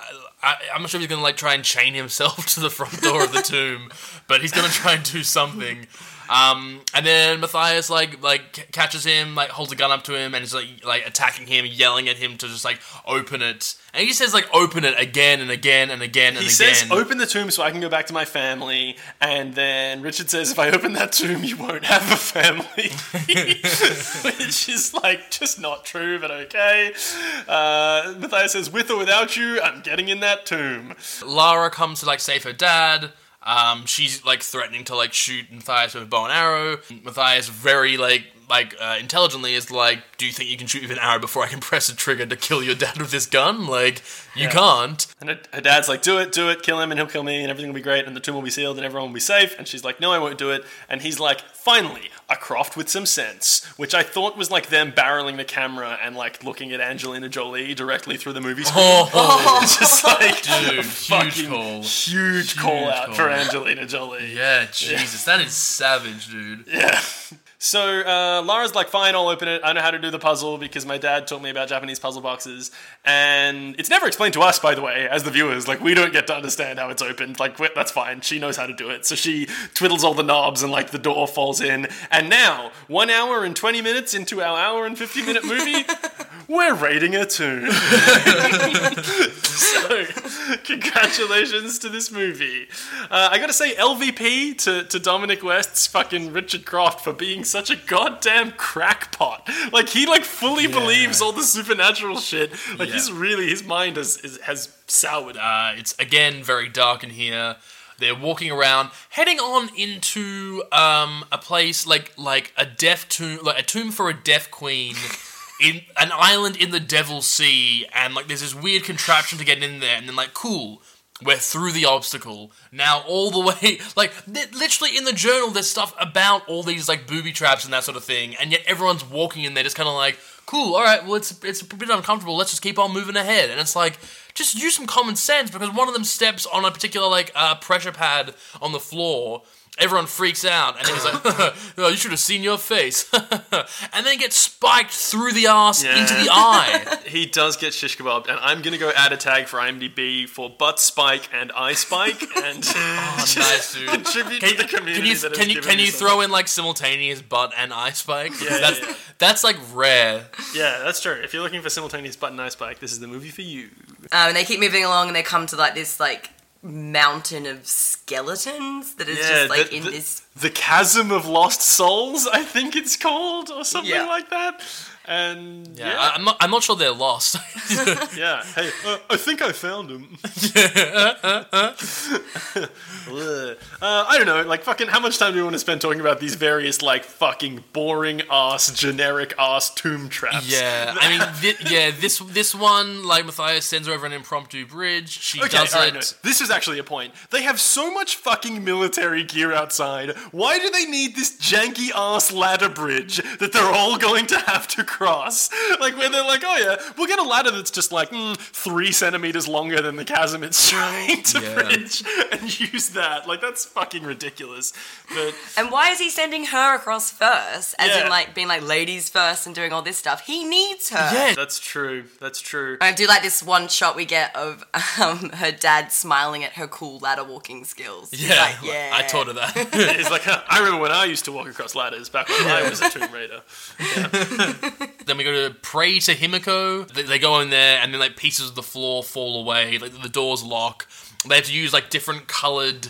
I, I'm not sure if he's gonna like try and chain himself to the front door of the tomb, but he's gonna try and do something. Um, and then Matthias like like catches him, like holds a gun up to him, and is like like attacking him, yelling at him to just like open it. And he says like open it again and again and again and again. He again. says, "Open the tomb so I can go back to my family." And then Richard says, "If I open that tomb, you won't have a family," which is like just not true, but okay. Uh, Matthias says, "With or without you, I'm getting in that tomb." Lara comes to like save her dad. Um, she's like threatening to like shoot Matthias with a bow and arrow. Matthias very like like uh, intelligently is like, "Do you think you can shoot with an arrow before I can press a trigger to kill your dad with this gun? Like, you can't." And her, her dad's like, "Do it, do it, kill him, and he'll kill me, and everything will be great, and the tomb will be sealed, and everyone will be safe." And she's like, "No, I won't do it." And he's like, "Finally, a croft with some sense," which I thought was like them barreling the camera and like looking at Angelina Jolie directly through the movie screen. Oh, It's just like dude, huge call. huge call out call. for Angelina Jolie. Yeah, Jesus, that is savage, dude. Yeah. So uh, Lara's like, fine, I'll open it. I know how to do the puzzle because my dad taught me about Japanese puzzle boxes, and it's never explained to us, by the way, as the viewers. Like, we don't get to understand how it's opened. Like, that's fine. She knows how to do it, so she twiddles all the knobs, and like the door falls in. And now, one hour and twenty minutes into our hour and fifty minute movie, we're rating a two. so, congratulations to this movie. Uh, I gotta say, LVP to, to Dominic West's fucking Richard Croft for being such a goddamn crackpot. Like, he, like, fully believes all the supernatural shit. Like, he's really, his mind has, is, has soured. Uh, it's again very dark in here. They're walking around, heading on into um, a place like like a deaf tomb, like a tomb for a deaf queen, in an island in the Devil's Sea, and like there's this weird contraption to get in there, and then like cool, we're through the obstacle now, all the way. Like li- literally in the journal, there's stuff about all these like booby traps and that sort of thing, and yet everyone's walking in there just kind of like cool. All right, well it's it's a bit uncomfortable. Let's just keep on moving ahead, and it's like just use some common sense because one of them steps on a particular like uh, pressure pad on the floor. Everyone freaks out, and he's like, oh, "You should have seen your face," and then gets spiked through the ass Yeah. into the eye. He does get shish kebabbed, and I'm gonna go add a tag for IMDb for butt spike and eye spike, and just nice, dude. contribute Can, to the community. can you that can you can you throw in like simultaneous butt and eye spike? Yeah, that's yeah, yeah. that's like rare. Yeah, that's true. If you're looking for simultaneous butt and eye spike, this is the movie for you. Um, and they keep moving along, and they come to like this like mountain of skeletons that is Yeah, just like the- in the- this. The Chasm of Lost Souls, I think it's called, or something Yeah. like that. And Yeah, yeah, I, I'm not I'm not sure they're lost. yeah. Hey, uh, I think I found him. uh, I don't know, like fucking. How much time do we want to spend talking about these various like fucking boring ass, generic ass tomb traps? yeah, I mean, thi- yeah, this this one like Matthias sends her over an impromptu bridge. She Okay, does alright, it. no, This is actually a point. They have so much fucking military gear outside. Why do they need this janky ass ladder bridge that they're all going to have to cross? Like where they're like, oh yeah, we'll get a ladder that's just like mm, three centimeters longer than the chasm it's trying to Yeah. bridge, and use that. Like that's fucking ridiculous. But And why is he sending her across first? As Yeah. in like being like ladies first and doing all this stuff. He needs her. Yeah, that's true. That's true. I do like this one shot we get of um, her dad smiling at her cool ladder walking skills. He's yeah, like, yeah. I taught her that. It's like huh, I remember when I used to walk across ladders back when I was a Tomb Raider. Then we go to pray to Himiko. They, they go in there, and then like pieces of the floor fall away. Like the doors lock. They have to use like different colored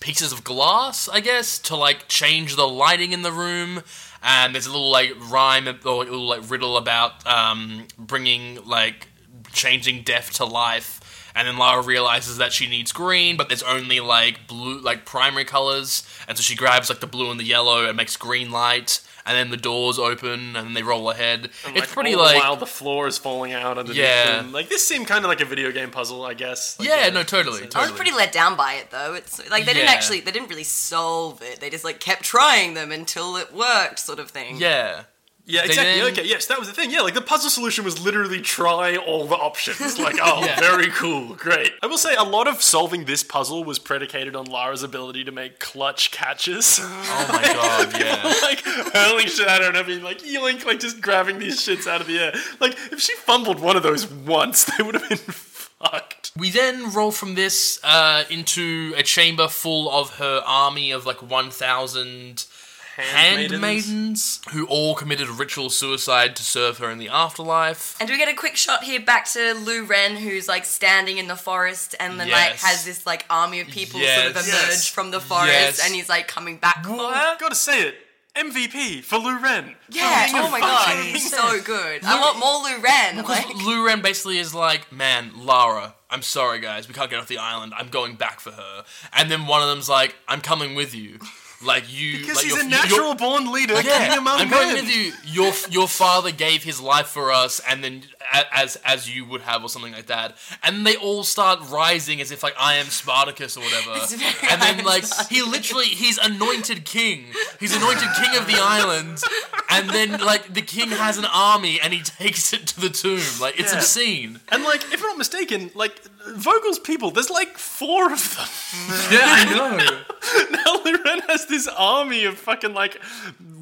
pieces of glass, I guess, to like change the lighting in the room. And there's a little like rhyme or a little like riddle about um, bringing like changing death to life. And then Lara realizes that she needs green, but there's only like blue, like primary colors. And so she grabs like the blue and the yellow and makes green light. And then the doors open and they roll ahead. And, it's like, pretty all like while the floor is falling out underneath Yeah. them. Like this seemed kind of like a video game puzzle, I guess. Like, yeah, no, totally, I was pretty let down by it though. It's like they didn't actually, they didn't really solve it. They just like kept trying them until it worked, sort of thing. yeah, Yeah, exactly. then- Okay, yes, that was the thing. Yeah, like the puzzle solution was literally try all the options. Like, oh, Yeah. very cool, great. I will say a lot of solving this puzzle was predicated on Lara's ability to make clutch catches. oh my god, yeah. like hurling shit at her and mean like yoink, like just grabbing these shits out of the air. Like if she fumbled one of those once, they would have been fucked. We then roll from this uh, into a chamber full of her army of like 1,000 handmaidens who all committed ritual suicide to serve her in the afterlife. And we get a quick shot here back to Lu Ren, who's like standing in the forest and then like has this like army of people sort of emerge Yes. from the forest Yes. and he's like coming back for her. Gotta say it. MVP for Lu Ren. Yeah, For oh my god, he's so good. I want more Lu Ren. Because Like, Lu Ren basically is like, man, Lara, I'm sorry, guys, we can't get off the island. I'm going back for her. And then one of them's like, I'm coming with you. Like you, Because like he's your- a your- natural born leader. Yeah, king among I'm going men. with you. Your your father gave his life for us, and then as as you would have, or something like that. And they all start rising as if like I am Spartacus or whatever. And then like he literally he's anointed king. He's anointed king of the island. And then like the king has an army, and he takes it to the tomb. Like it's Yeah. obscene. And like, if I'm not mistaken, like Vogel's people, there's like four of them. Yeah, I know. now Lu Ren has this army of fucking like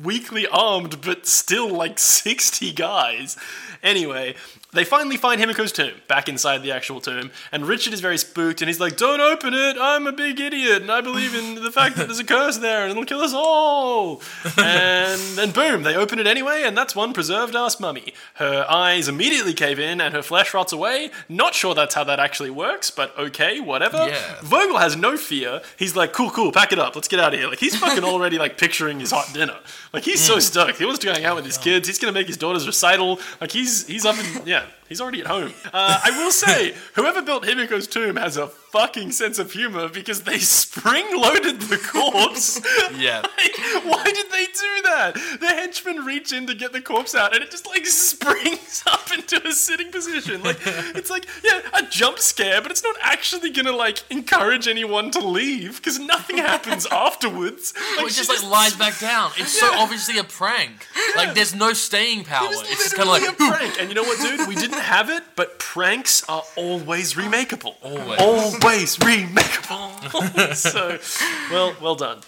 weakly armed, but still like 60 guys. Anyway, they finally find Himiko's tomb back inside the actual tomb, and Richard is very spooked and he's like, Don't open it, I'm a big idiot, and I believe in the fact that there's a curse there and it'll kill us all. and then boom, they open it anyway, and that's one preserved ass mummy. Her eyes immediately cave in and her flesh rots away. Not sure that's how that actually works, but okay, whatever. Yeah. Vogel has no fear. He's like, cool, cool, pack it up, let's get out of here. Like he's fucking already like picturing his hot dinner. Like he's so hmm. stoked. He wants to go hang out with his oh, kids. He's gonna make his daughter's recital. Like he's he's up in yeah. He's already at home. Uh, I will say, whoever built Himiko's tomb has a fucking sense of humor because they spring loaded the corpse. Yeah. Like, why did they do that? The henchmen reach in to get the corpse out, and it just like springs up into a sitting position. Like it's like yeah, a jump scare, but it's not actually gonna like encourage anyone to leave because nothing happens afterwards. Like, Well, it just like lies back down. It's so obviously a prank. Like there's no staying power. It It's just kind of like a prank. And you know what, dude? We didn't have it, but pranks are always remakeable. Always. Always remakeable. so, well, well done.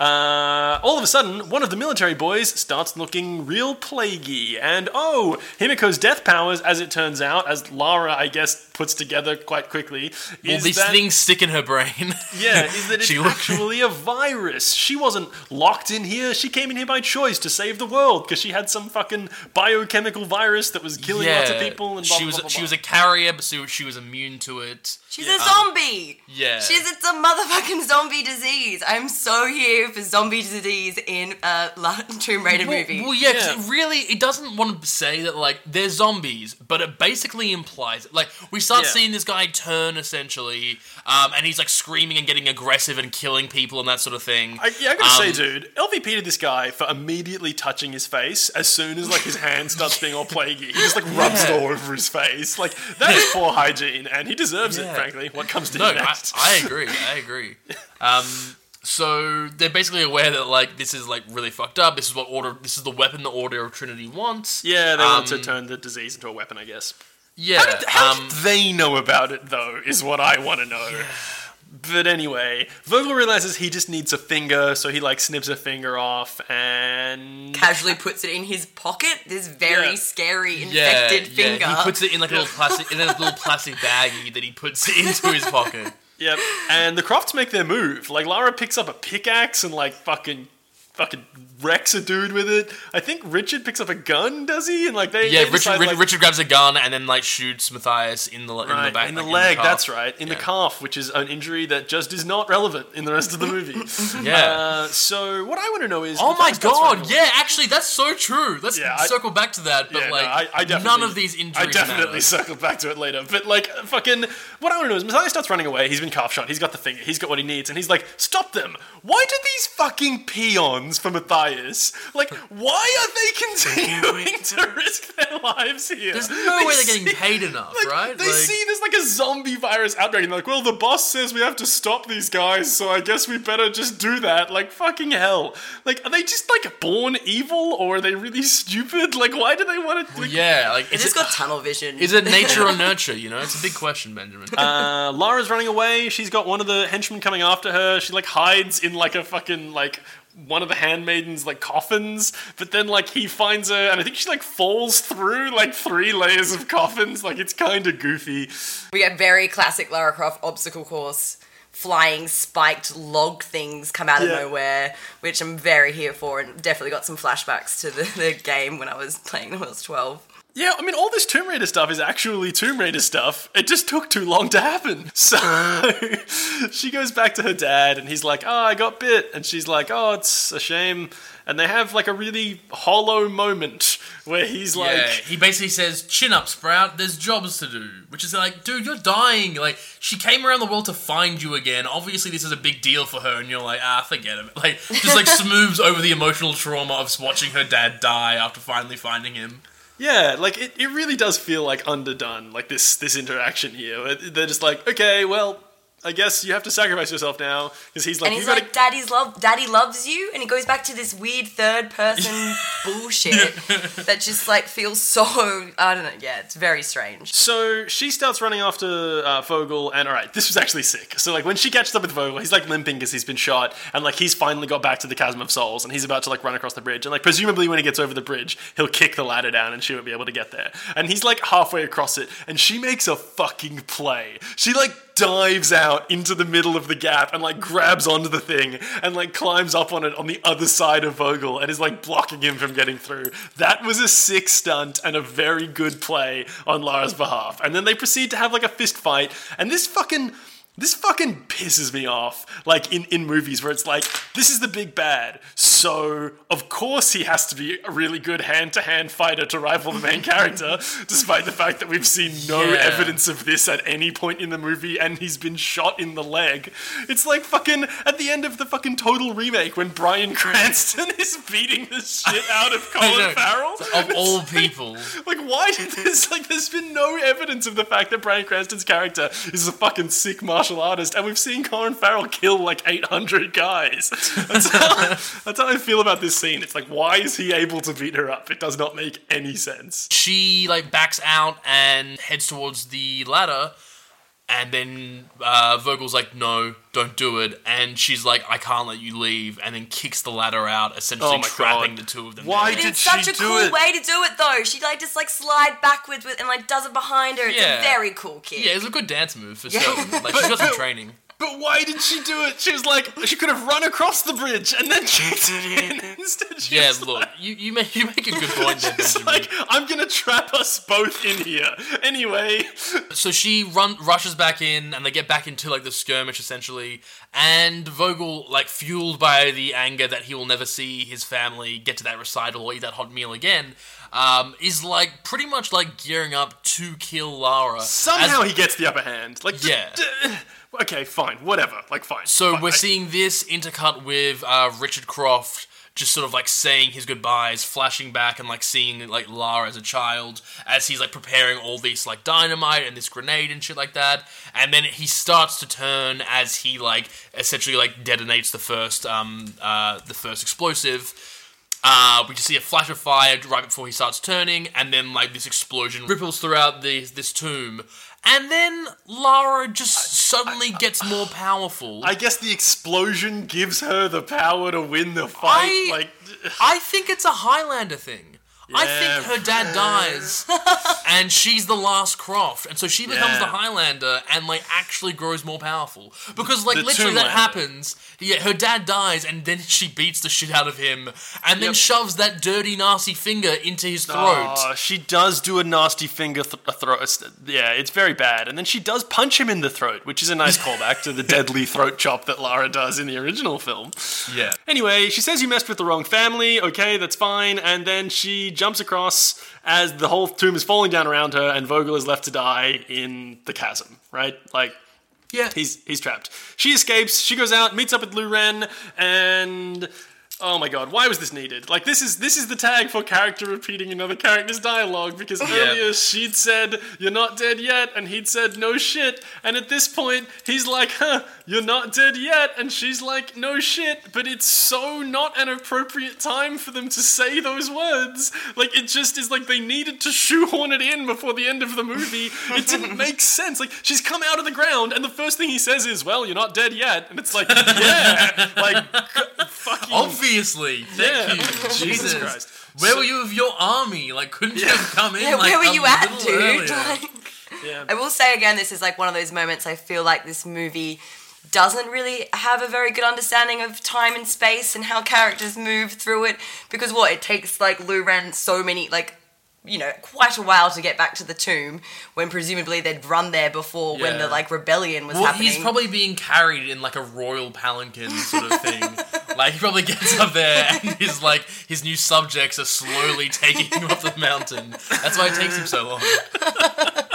Uh, all of a sudden, one of the military boys starts looking real plaguey, and oh, Himiko's death powers, as it turns out, as Lara, I guess, puts together quite quickly, Well, is these that, things stick in her brain. yeah, is that it's She actually a virus. She wasn't locked in here. She came in here by choice to save the world because she had some fucking biochemical virus that was killing lots of people. And blah, she blah, was blah, blah, she was a carrier, but so she was immune to it. She's a zombie. Yeah. She's it's a motherfucking zombie disease. I'm so here for zombie disease in a La- Tomb Raider Well, movie. well, yeah, 'cause Yeah. it really, it doesn't want to say that like they're zombies, but it basically implies like we start Yeah. seeing this guy turn essentially, um, and he's like screaming and getting aggressive and killing people and that sort of thing. I, yeah, I gotta say, Um, dude, LVP to this guy for immediately touching his face as soon as like his hand starts being all plaguey. He just like rubs it all over his face. Like that is poor hygiene, and he deserves it. Yeah. Frankly, what comes to No, you I, next? I agree. I agree. Um, so they're basically aware that like this is like really fucked up. This is what order. This is the weapon the Order of Trinity wants. yeah, they want to Um, turn the disease into a weapon, I guess. Yeah. How did, how um, did they know about it, though, is what I want to know. But anyway, Vogel realizes he just needs a finger, so he like snips a finger off and Casually puts it in his pocket. This very Yeah. scary yeah, infected yeah, finger. He puts it in like a little plastic in a little plastic baggie that he puts into his pocket. Yep. And the Crofts make their move. Like Lara picks up a pickaxe and like fucking fucking wrecks a dude with it. I think Richard picks up a gun, does he? And like they Yeah, they Richard, decide, Richard, like, Richard grabs a gun and then like shoots Matthias in the in the back in the like, leg, calf. that's right. In the calf, which is an injury that just is not relevant in the rest of the movie. Yeah. Uh, so what I want to know is Oh my god! Yeah, actually, that's so true. Let's Yeah, I- circle back to that. But Yeah, no, like, I, I definitely, none of these injuries. I definitely matter. circle back to it later. But like, fucking, what I want to know is Matthias starts running away. He's been calf shot. He's got the finger. He's got what he needs, and he's like, "Stop them! Why do these fucking peons for Matthias? Like, why are they continuing to risk their lives here? There's no They way they're getting paid enough, like, right? They Like- see there's like a zombie virus outbreak, and they're like, well, the boss says we have to stop these guys, so I guess we better just do that. Like, fucking hell. Like, are they just like born evil, or are they really stupid? Like, why do they want to? yeah, like They is just it, got tunnel vision. is it nature or nurture? You know, it's a big question, Benjamin. Uh, Lara's running away. She's got one of the henchmen coming after her. She like hides in like a fucking like one of the handmaidens like coffins, but then like he finds her, and I think she like falls through like three layers of coffins. Like it's kind of goofy. We get very classic Lara Croft obstacle course. Flying spiked log things come out of Yeah. nowhere, which I'm very here for, and definitely got some flashbacks to the, the game when I was playing when I was 12. Yeah, I mean, all this Tomb Raider stuff is actually Tomb Raider stuff. It just took too long to happen. So she goes back to her dad, and he's like, Oh, I got bit. And she's like, Oh, it's a shame. And they have like a really hollow moment where he's like, yeah, he basically says, "Chin up, Sprout. There's jobs to do." Which is like, dude, you're dying. Like, she came around the world to find you again. Obviously, this is a big deal for her, and you're like, ah, forget it. Like, just like smooths over the emotional trauma of watching her dad die after finally finding him. Yeah, like it, it really does feel like underdone, like this this interaction here. They're just like, okay, well, I guess you have to sacrifice yourself now because he's like, And he's gotta. like, "Daddy's love, Daddy loves you," and he goes back to this weird third person bullshit that just like feels so I don't know. Yeah, it's very strange. so she starts running after uh, Vogel, and all right, this was actually sick. So like when she catches up with Vogel, he's like limping because he's been shot, and like he's finally got back to the Chasm of Souls, and he's about to like run across the bridge, and like presumably when he gets over the bridge, he'll kick the ladder down, and she won't be able to get there. And he's like halfway across it, and she makes a fucking play. She like dives out into the middle of the gap and like grabs onto the thing and like climbs up on it on the other side of Vogel and is like blocking him from getting through. That was a sick stunt and a very good play on Lara's behalf. And then they proceed to have like a fist fight and this fucking this fucking pisses me off. Like in, in movies where it's like, this is the big bad. So, of course, he has to be a really good hand to hand fighter to rival the main character, despite the fact that we've seen no Yeah. evidence of this at any point in the movie and he's been shot in the leg. It's like fucking at the end of the fucking total remake when Bryan Cranston is beating the shit out of Colin Farrell. Of all people, Like, why did this? Like, there's been no evidence of the fact that Bryan Cranston's character is a fucking sick martial artist, and we've seen Colin Farrell kill like 800 guys. That's how, that's how I feel about this scene. It's like, why is he able to beat her up? It does not make any sense. she like backs out and heads towards the ladder. And then uh, Vogel's like, "No, don't do it." And she's like, "I can't let you leave." And then kicks the ladder out, essentially Oh my trapping God. the two of them. Why there. But did it's such she a do cool it? way to do it, though. She like just like slide backwards with and like does it behind her. It's Yeah. a very cool kick. Yeah, it's a good dance move for Yeah. certain. Like she's got some training. But why did she do it? She was like, she could have run across the bridge and then kicked it in. Instead, she Yeah, look, like, you, you make you make a good point there, It's Benjamin. like I'm gonna trap us both in here. Anyway, so she run rushes back in, and they get back into like the skirmish essentially. And Vogel, like fueled by the anger that he will never see his family get to that recital or eat that hot meal again, um, is like pretty much like gearing up to kill Lara. somehow As- he gets the upper hand. Like, d- Yeah. d- okay, fine, whatever. Like, fine. So Fine. we're I- seeing this intercut with uh, Richard Croft just sort of like saying his goodbyes, flashing back and like seeing like Lara as a child as he's like preparing all this like dynamite and this grenade and shit like that. And then he starts to turn as he like essentially like detonates the first um uh the first explosive. Uh, we just see a flash of fire right before he starts turning, and then like this explosion ripples throughout the this tomb, and then Lara just suddenly gets more powerful. I guess the explosion gives her the power to win the fight. I- like, I think it's a Highlander thing. I think her dad dies, and she's the last Croft, and so she becomes Yeah. the Highlander, and like actually grows more powerful because like The literally that happens. Yeah, her dad dies, and then she beats the shit out of him, and then Yep. shoves that dirty, nasty finger into his throat. Oh, she does do a nasty finger th- a throat. Yeah, it's very bad. And then she does punch him in the throat, which is a nice callback to the deadly throat chop that Lara does in the original film. yeah. Anyway, she says you messed with the wrong family. Okay, that's fine. And then she jumps across as the whole tomb is falling down around her, and Vogel is left to die in the chasm. Right? Like. Yeah. He's he's trapped. She escapes. She goes out, meets up with Lu Ren, and oh my god, why was this needed? Like this is this is the tag for character repeating another character's dialogue because earlier she'd said you're not dead yet, and he'd said no shit, and at this point he's like, huh, you're not dead yet, and she's like, no shit, but it's so not an appropriate time for them to say those words. Like it just is like they needed to shoehorn it in before the end of the movie. It didn't make sense. Like she's come out of the ground, and the first thing he says is, "Well, you're not dead yet," and it's like, yeah, like. fucking. Obviously, thank Yeah. you, Jesus Jesus Christ. Where were you with your army? Like, couldn't you have come in? Yeah, like, where were a you at, little dude? earlier? Like, Yeah. I will say again, this is like one of those moments I feel like this movie doesn't really have a very good understanding of time and space and how characters move through it. Because what it takes like Lu Ren so many like you know quite a while to get back to the tomb when presumably they'd run there before when the like rebellion was Well, happening. he's probably being carried in like a royal palanquin sort of thing. like he probably gets up there and his like his new subjects are slowly taking him up the mountain. That's why it takes him so long.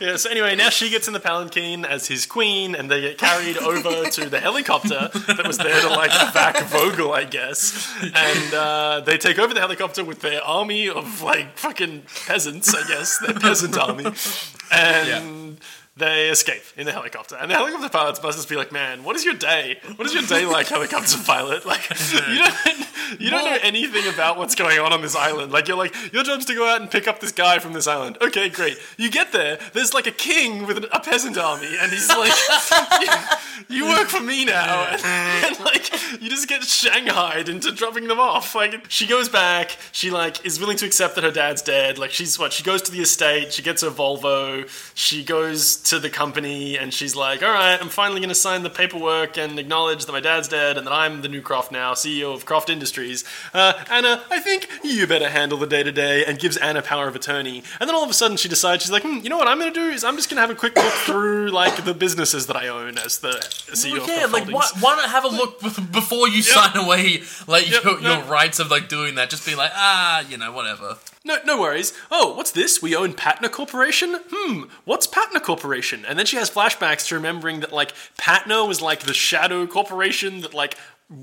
Yeah, so anyway, now she gets in the palanquin as his queen, and they get carried over to the helicopter that was there to like back Vogel, I guess. And uh, they take over the helicopter with their army of like fucking peasants, I guess, their peasant army, and. They escape in the helicopter, and the helicopter pilots must just be like, "Man, what is your day? What is your day like, helicopter pilot? Like, you don't, you don't know anything about what's going on on this island. Like, you're like, your job's to go out and pick up this guy from this island. Okay, great. You get there, there's like a king with a peasant army, and he's like, you, you work for me now, and, and, like, you just get shanghaied into dropping them off. Like, she goes back, she like is willing to accept that her dad's dead. Like, she's what? She goes to the estate, she gets her Volvo, she goes to the company, and she's like, all right, I'm finally going to sign the paperwork and acknowledge that my dad's dead and that I'm the new Croft now, CEO of Croft Industries. Uh, Ana, I think you better handle the day to day, and gives Ana power of attorney. And then all of a sudden, she decides she's like, hmm, you know what I'm going to do is I'm just going to have a quick look through like the businesses that I own as the CEO Well, of yeah, Croft like why, why not have a look before you sign away like Yep, your, your rights of like doing that? Just be like, ah, you know, whatever. No, no worries. Oh, what's this? We own Patna Corporation? Hmm, what's Patna Corporation? And then she has flashbacks to remembering that, like, Patna was, like, the shadow corporation that, like,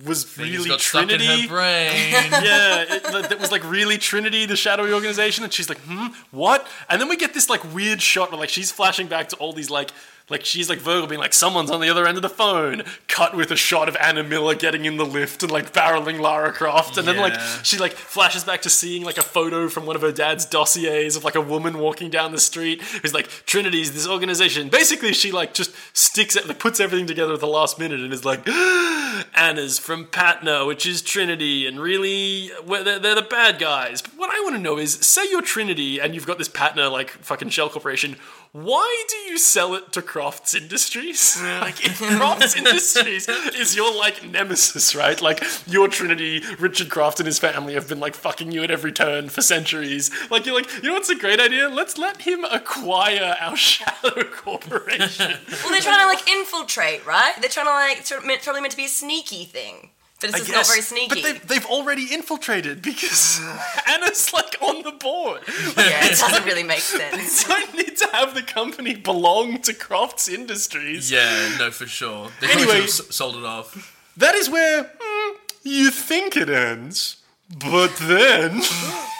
was Things really got Trinity. stuck in her brain. yeah, it, that that was like really Trinity, the shadowy organization, and she's like, hmm, what? And then we get this like weird shot where like she's flashing back to all these like, like she's like Vogel being like, someone's on the other end of the phone. Cut with a shot of Ana Miller getting in the lift and like barreling Lara Croft, and then like she like flashes back to seeing like a photo from one of her dad's dossiers of like a woman walking down the street who's like Trinity's this organization. Basically, she like just sticks it, like, puts everything together at the last minute, and is like, Ana's from Patna, which is Trinity, and really, well, they're, they're the bad guys. But what I want to know is, say you're Trinity and you've got this Patna like fucking shell corporation. Why do you sell it to Crofts Industries? like, if Crofts Industries is your like nemesis, right? Like, your Trinity, Richard Croft and his family have been like fucking you at every turn for centuries. Like, you're like, you know what's a great idea? Let's let him acquire our shadow corporation. well, they're trying to like infiltrate, right? They're trying to like it's probably meant to be a sneaky thing, but it's not very sneaky. But they've, they've already infiltrated because Anna's like on the board. yeah, it doesn't really make sense. You don't need to have the company belong to Crofts Industries. yeah, no, for sure. They Anyway- should have s- sold it off. That is where hmm, you think it ends. But then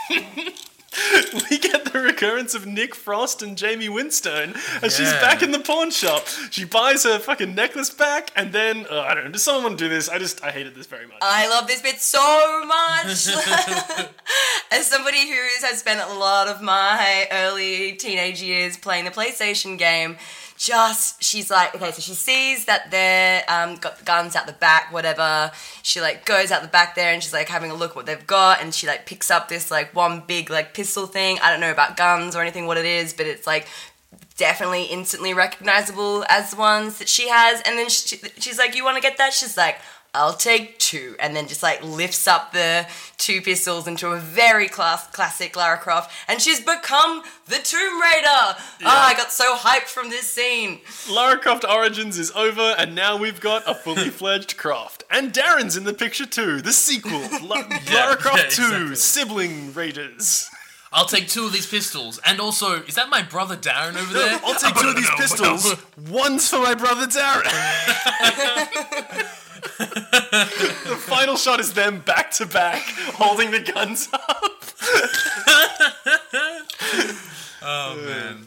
we get the recurrence of Nick Frost and Jaime Winstone as she's back in the pawn shop. She buys her fucking necklace back, and then uh, I don't know. Does someone want to do this? I just I hated this very much. I love this bit so much. As somebody who has spent a lot of my early teenage years playing the PlayStation game, just she's like, okay, so she sees that they're um, got the guns out the back, whatever. She like goes out the back there and she's like having a look what they've got, and she like picks up this like one big like pistol thing. I don't know about guns or anything what it is, but it's like definitely instantly recognizable as the ones that she has. And then she, she's like, "You want to get that?" She's like, "I'll take two. and then just like lifts up the two pistols into a very class classic Lara Croft, and she's become the Tomb Raider. Ah, I got so hyped from this scene. Lara Croft Origins is over, and now we've got a fully fledged Croft. And Darren's in the picture too. The sequel, La- Lara Croft yeah, 2, exactly. Sibling Raiders. I'll take two of these pistols. And also, is that my brother Darren over there? I'll take two of these pistols. One's for my brother Darren. The final shot is them back to back, holding the guns up. Oh man.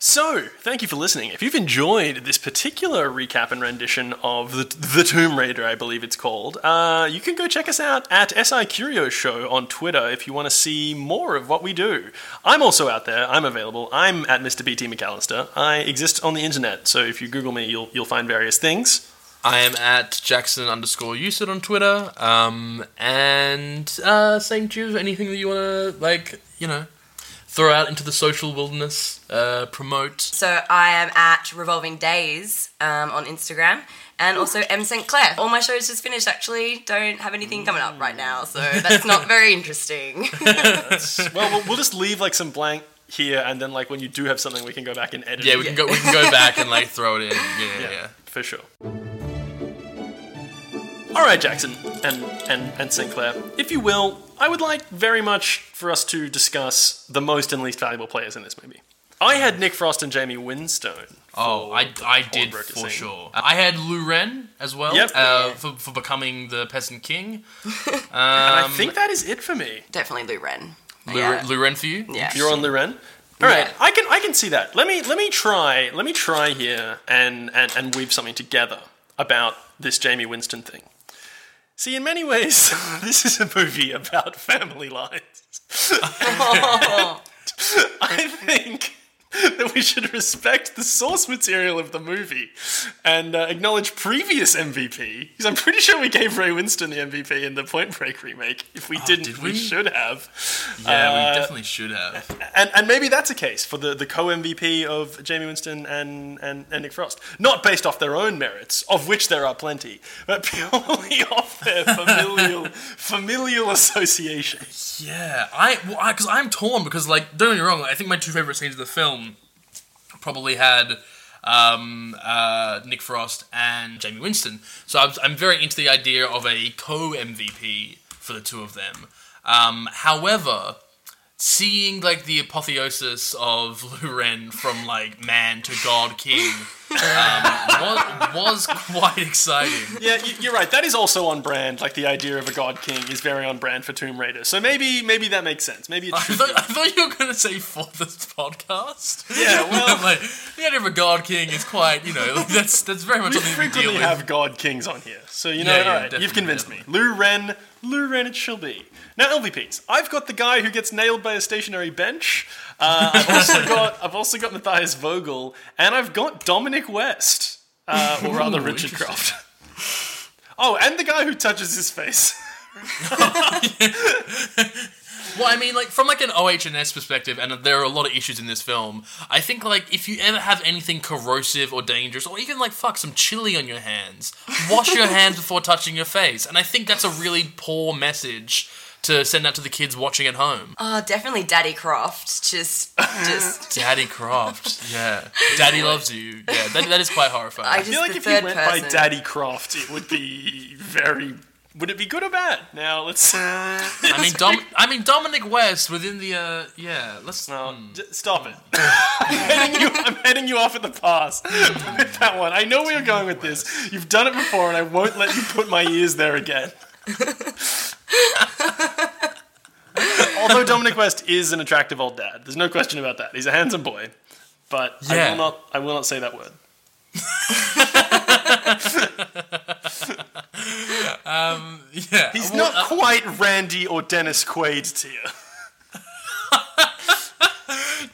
So, thank you for listening. If you've enjoyed this particular recap and rendition of the, the Tomb Raider, I believe it's called, uh, you can go check us out at SI Curio Show on Twitter if you want to see more of what we do. I'm also out there. I'm available. I'm at Mr. BT McAllister. I exist on the internet, so if you Google me, you'll you'll find various things. I am at Jackson underscore Usit on Twitter. Um, and uh, same to you. Anything that you want to like, you know, throw out into the social wilderness, uh, promote. So I am at Revolving Days um, on Instagram. And also M St. Clair. All my shows just finished actually. Don't have anything coming up right now, so that's not very interesting. Well, we'll, we'll just leave like some blank here, and then like when you do have something, we can go back and edit. Yeah, it. we can go. We can go back and like throw it in. Yeah, yeah. yeah. for sure. All right, Jackson and and and Sinclair, if you will, I would like very much for us to discuss the most and least valuable players in this movie. I had Nick Frost and Jaime Winstone. Oh, I, I did for sing. sure. I had Lu Ren as well Yep. uh, for, for becoming the peasant king. and I think that is it for me. Definitely Lu Ren. Lu, Yeah. Lu Ren for you? Yeah. You're on Loren. All right, Yeah. I can I can see that. Let me let me try let me try here and and and weave something together about this Jaime Winstone thing. See, in many ways, this is a movie about family lines. I think that we should respect the source material of the movie and uh, acknowledge previous MVP. Because I'm pretty sure we gave Ray Winstone the MVP in the Point Break remake. If we didn't, did we? we? should have. Yeah, Uh, we definitely should have. And, and maybe that's a case for the, the co MVP of Jaime Winstone and, and, and Nick Frost. Not based off their own merits, of which there are plenty, but purely off their familial familial association. Yeah, I because I'm torn because like don't get me wrong, I think my two favorite scenes of the film probably had um, uh, Nick Frost and Jaime Winstone. So I'm, I'm very into the idea of a co MVP for the two of them. Um, however, seeing like the apotheosis of Lu Ren from like man to god king um, was, was quite exciting. Yeah, you're right. That is also on brand. Like the idea of a god king is very on brand for Tomb Raider. So maybe maybe that makes sense. Maybe I thought. I thought you were going to say for this podcast. Yeah, well- like the idea of a god king is quite, you know, like, that's that's very much We something we deal frequently have god kings on here. So you know. Yeah, yeah, all right, you've convinced me. Lu Ren, Lu Ren it shall be. Now LVPs. I've got the guy who gets nailed by a stationary bench. Uh, I've also got I've also got Matthias Vogel, and I've got Dominic West, uh, or rather Ooh, Richard. Croft. Oh, and the guy who touches his face. Well, I mean, like from like an OH&S perspective, and there are a lot of issues in this film. I think like if you ever have anything corrosive or dangerous, or even like fuck some chili on your hands, wash your hands before touching your face. And I think that's a really poor message to send out to the kids watching at home. Oh, definitely Daddy Croft. Just, just. Daddy Croft, yeah, Daddy loves you. Yeah, that, that is quite horrifying. I I just feel like if you went person. by Daddy Croft, it would be very. Would it be good or bad? Now let's. I mean, Dom- I mean Dominic West within the uh, yeah. Let's No, d- stop it. I'm, heading you, I'm heading you off at the pass with that one. I know where you're going with this. You've done it before, and I won't let you put my ears there again. Although Dominic West is an attractive old dad, there's no question about that. He's a handsome boy, but I Yeah. will not. I will not say that word. Um, yeah. He's not uh, quite Randy or Dennis Quaid tier.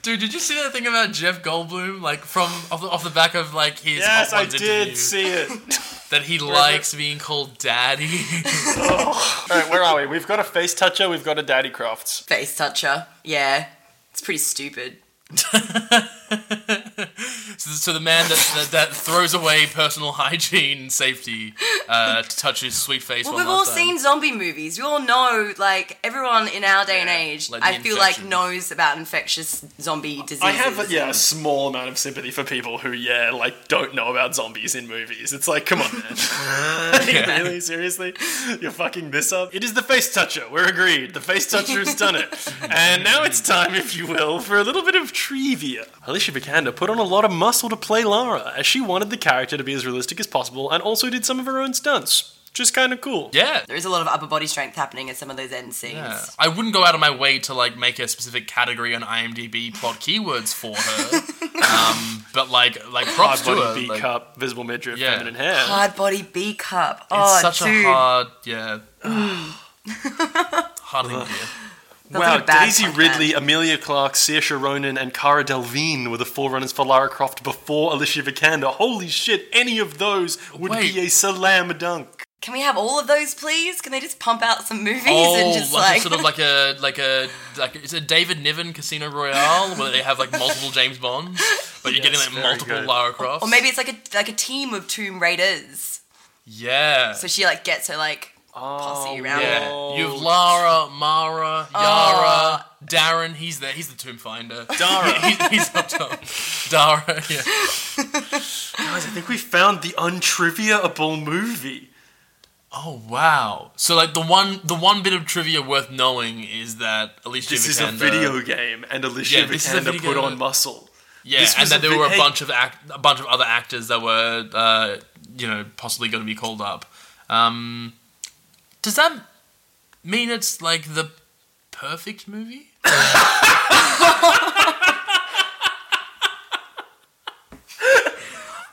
Dude, did you see that thing about Jeff Goldblum, like from off the, off the back of like his Yes, Hot I Ones did interview, see it. that he likes being called daddy? All right, where are we? We've got a face toucher. We've got a Daddy Crofts. Face toucher. Yeah. It's pretty stupid. So, so the man that, that that throws away personal hygiene and safety uh, to touch his sweet face. Well, one we've all time. seen zombie movies. We all know, like, everyone in our day and age, like the I feel like knows about infectious zombie diseases. I have yeah a small amount of sympathy for people who yeah like don't know about zombies in movies. It's like come on man, Yeah. really seriously, you're fucking this up. It is the face toucher. We're agreed. The face toucher has done it, and now it's time, if you will, for a little bit of trivia. Alicia Vikander put on a lot of muscle to play Lara, as she wanted the character to be as realistic as possible, and also did some of her own stunts. Just kind of cool. Yeah. There is a lot of upper body strength happening in some of those end scenes. Yeah. I wouldn't go out of my way to like make a specific category on IMDb plot keywords for her. Um, but like like props Hard to body, her. B like, cup, visible midriff, Yeah. feminine hair. Hard body B cup. It's Oh, such dude. a hard, yeah. hard thing to hear. Feels Wow, like Daisy punk Ridley. Emilia Clarke, Saoirse Ronan, and Cara Delevingne were the forerunners for Lara Croft before Alicia Vikander. Holy shit, any of those would Wait. be a slam dunk. Can we have all of those, please? Can they just pump out some movies Oh, and just like, like, sort of like a like a like it's a David Niven Casino Royale where they have like multiple James Bonds, but you're Yes, getting like multiple good. Lara Crofts. or maybe it's like a like a team of Tomb Raiders. yeah, So she like gets her like posse around. yeah. Oh. You've Lara, Mara, Oh. Yara, Darren. He's there. He's the Tomb Finder. Dara. He- he's up top. Dara. Yeah. Guys, I think we found the untriviaable movie. Oh wow! So like the one the one bit of trivia worth knowing is that Alicia Vikander This is a Vikander- video game, and Alicia Yeah, this is a Vikander video put game. on muscle. Yeah, This and was that a there vi- were a hey- bunch of act, a bunch of other actors that were, uh, you know, possibly going to be called up. Um, does that mean it's like the perfect movie?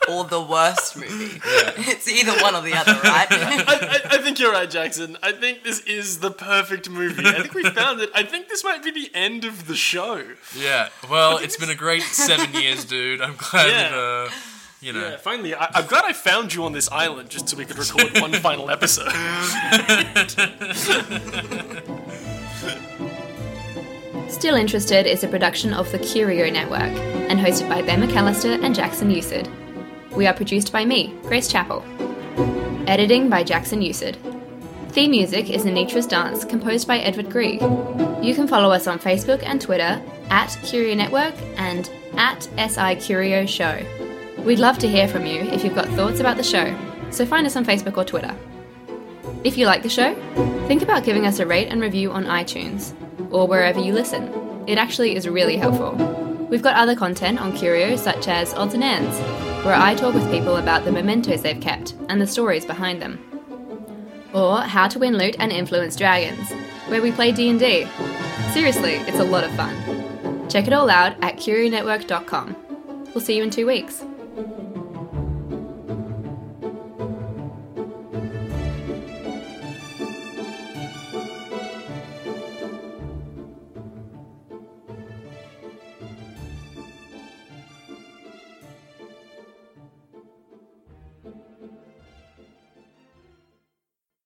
Or the worst movie. It's either one or the other, right? I, I, I think you're right, Jackson. I think this is the perfect movie. I think we found it. I think this might be the end of the show. Yeah. Well, it's been a great seven years, dude. I'm glad Yeah. that, uh, you know. Yeah, finally, I, I'm glad I found you on this island just so we could record one final episode. Still Interested is a production of the Curio Network and hosted by Ben McAllister and Jackson Usid. We are produced by me, Grace Chappell. Editing by Jackson Usid. Theme music is Anitra's Dance, composed by Edward Grieg. You can follow us on Facebook and Twitter at Curio Network and at SI Curio Show. We'd love to hear from you if you've got thoughts about the show, so find us on Facebook or Twitter. If you like the show, think about giving us a rate and review on iTunes or wherever you listen. It actually is really helpful. We've got other content on Curio, such as Odds and Ends, where I talk with people about the mementos they've kept and the stories behind them. Or How to Win Loot and Influence Dragons, where we play D&D. Seriously, it's a lot of fun. Check it all out at curionetwork.com. We'll see you in two weeks. Thank you.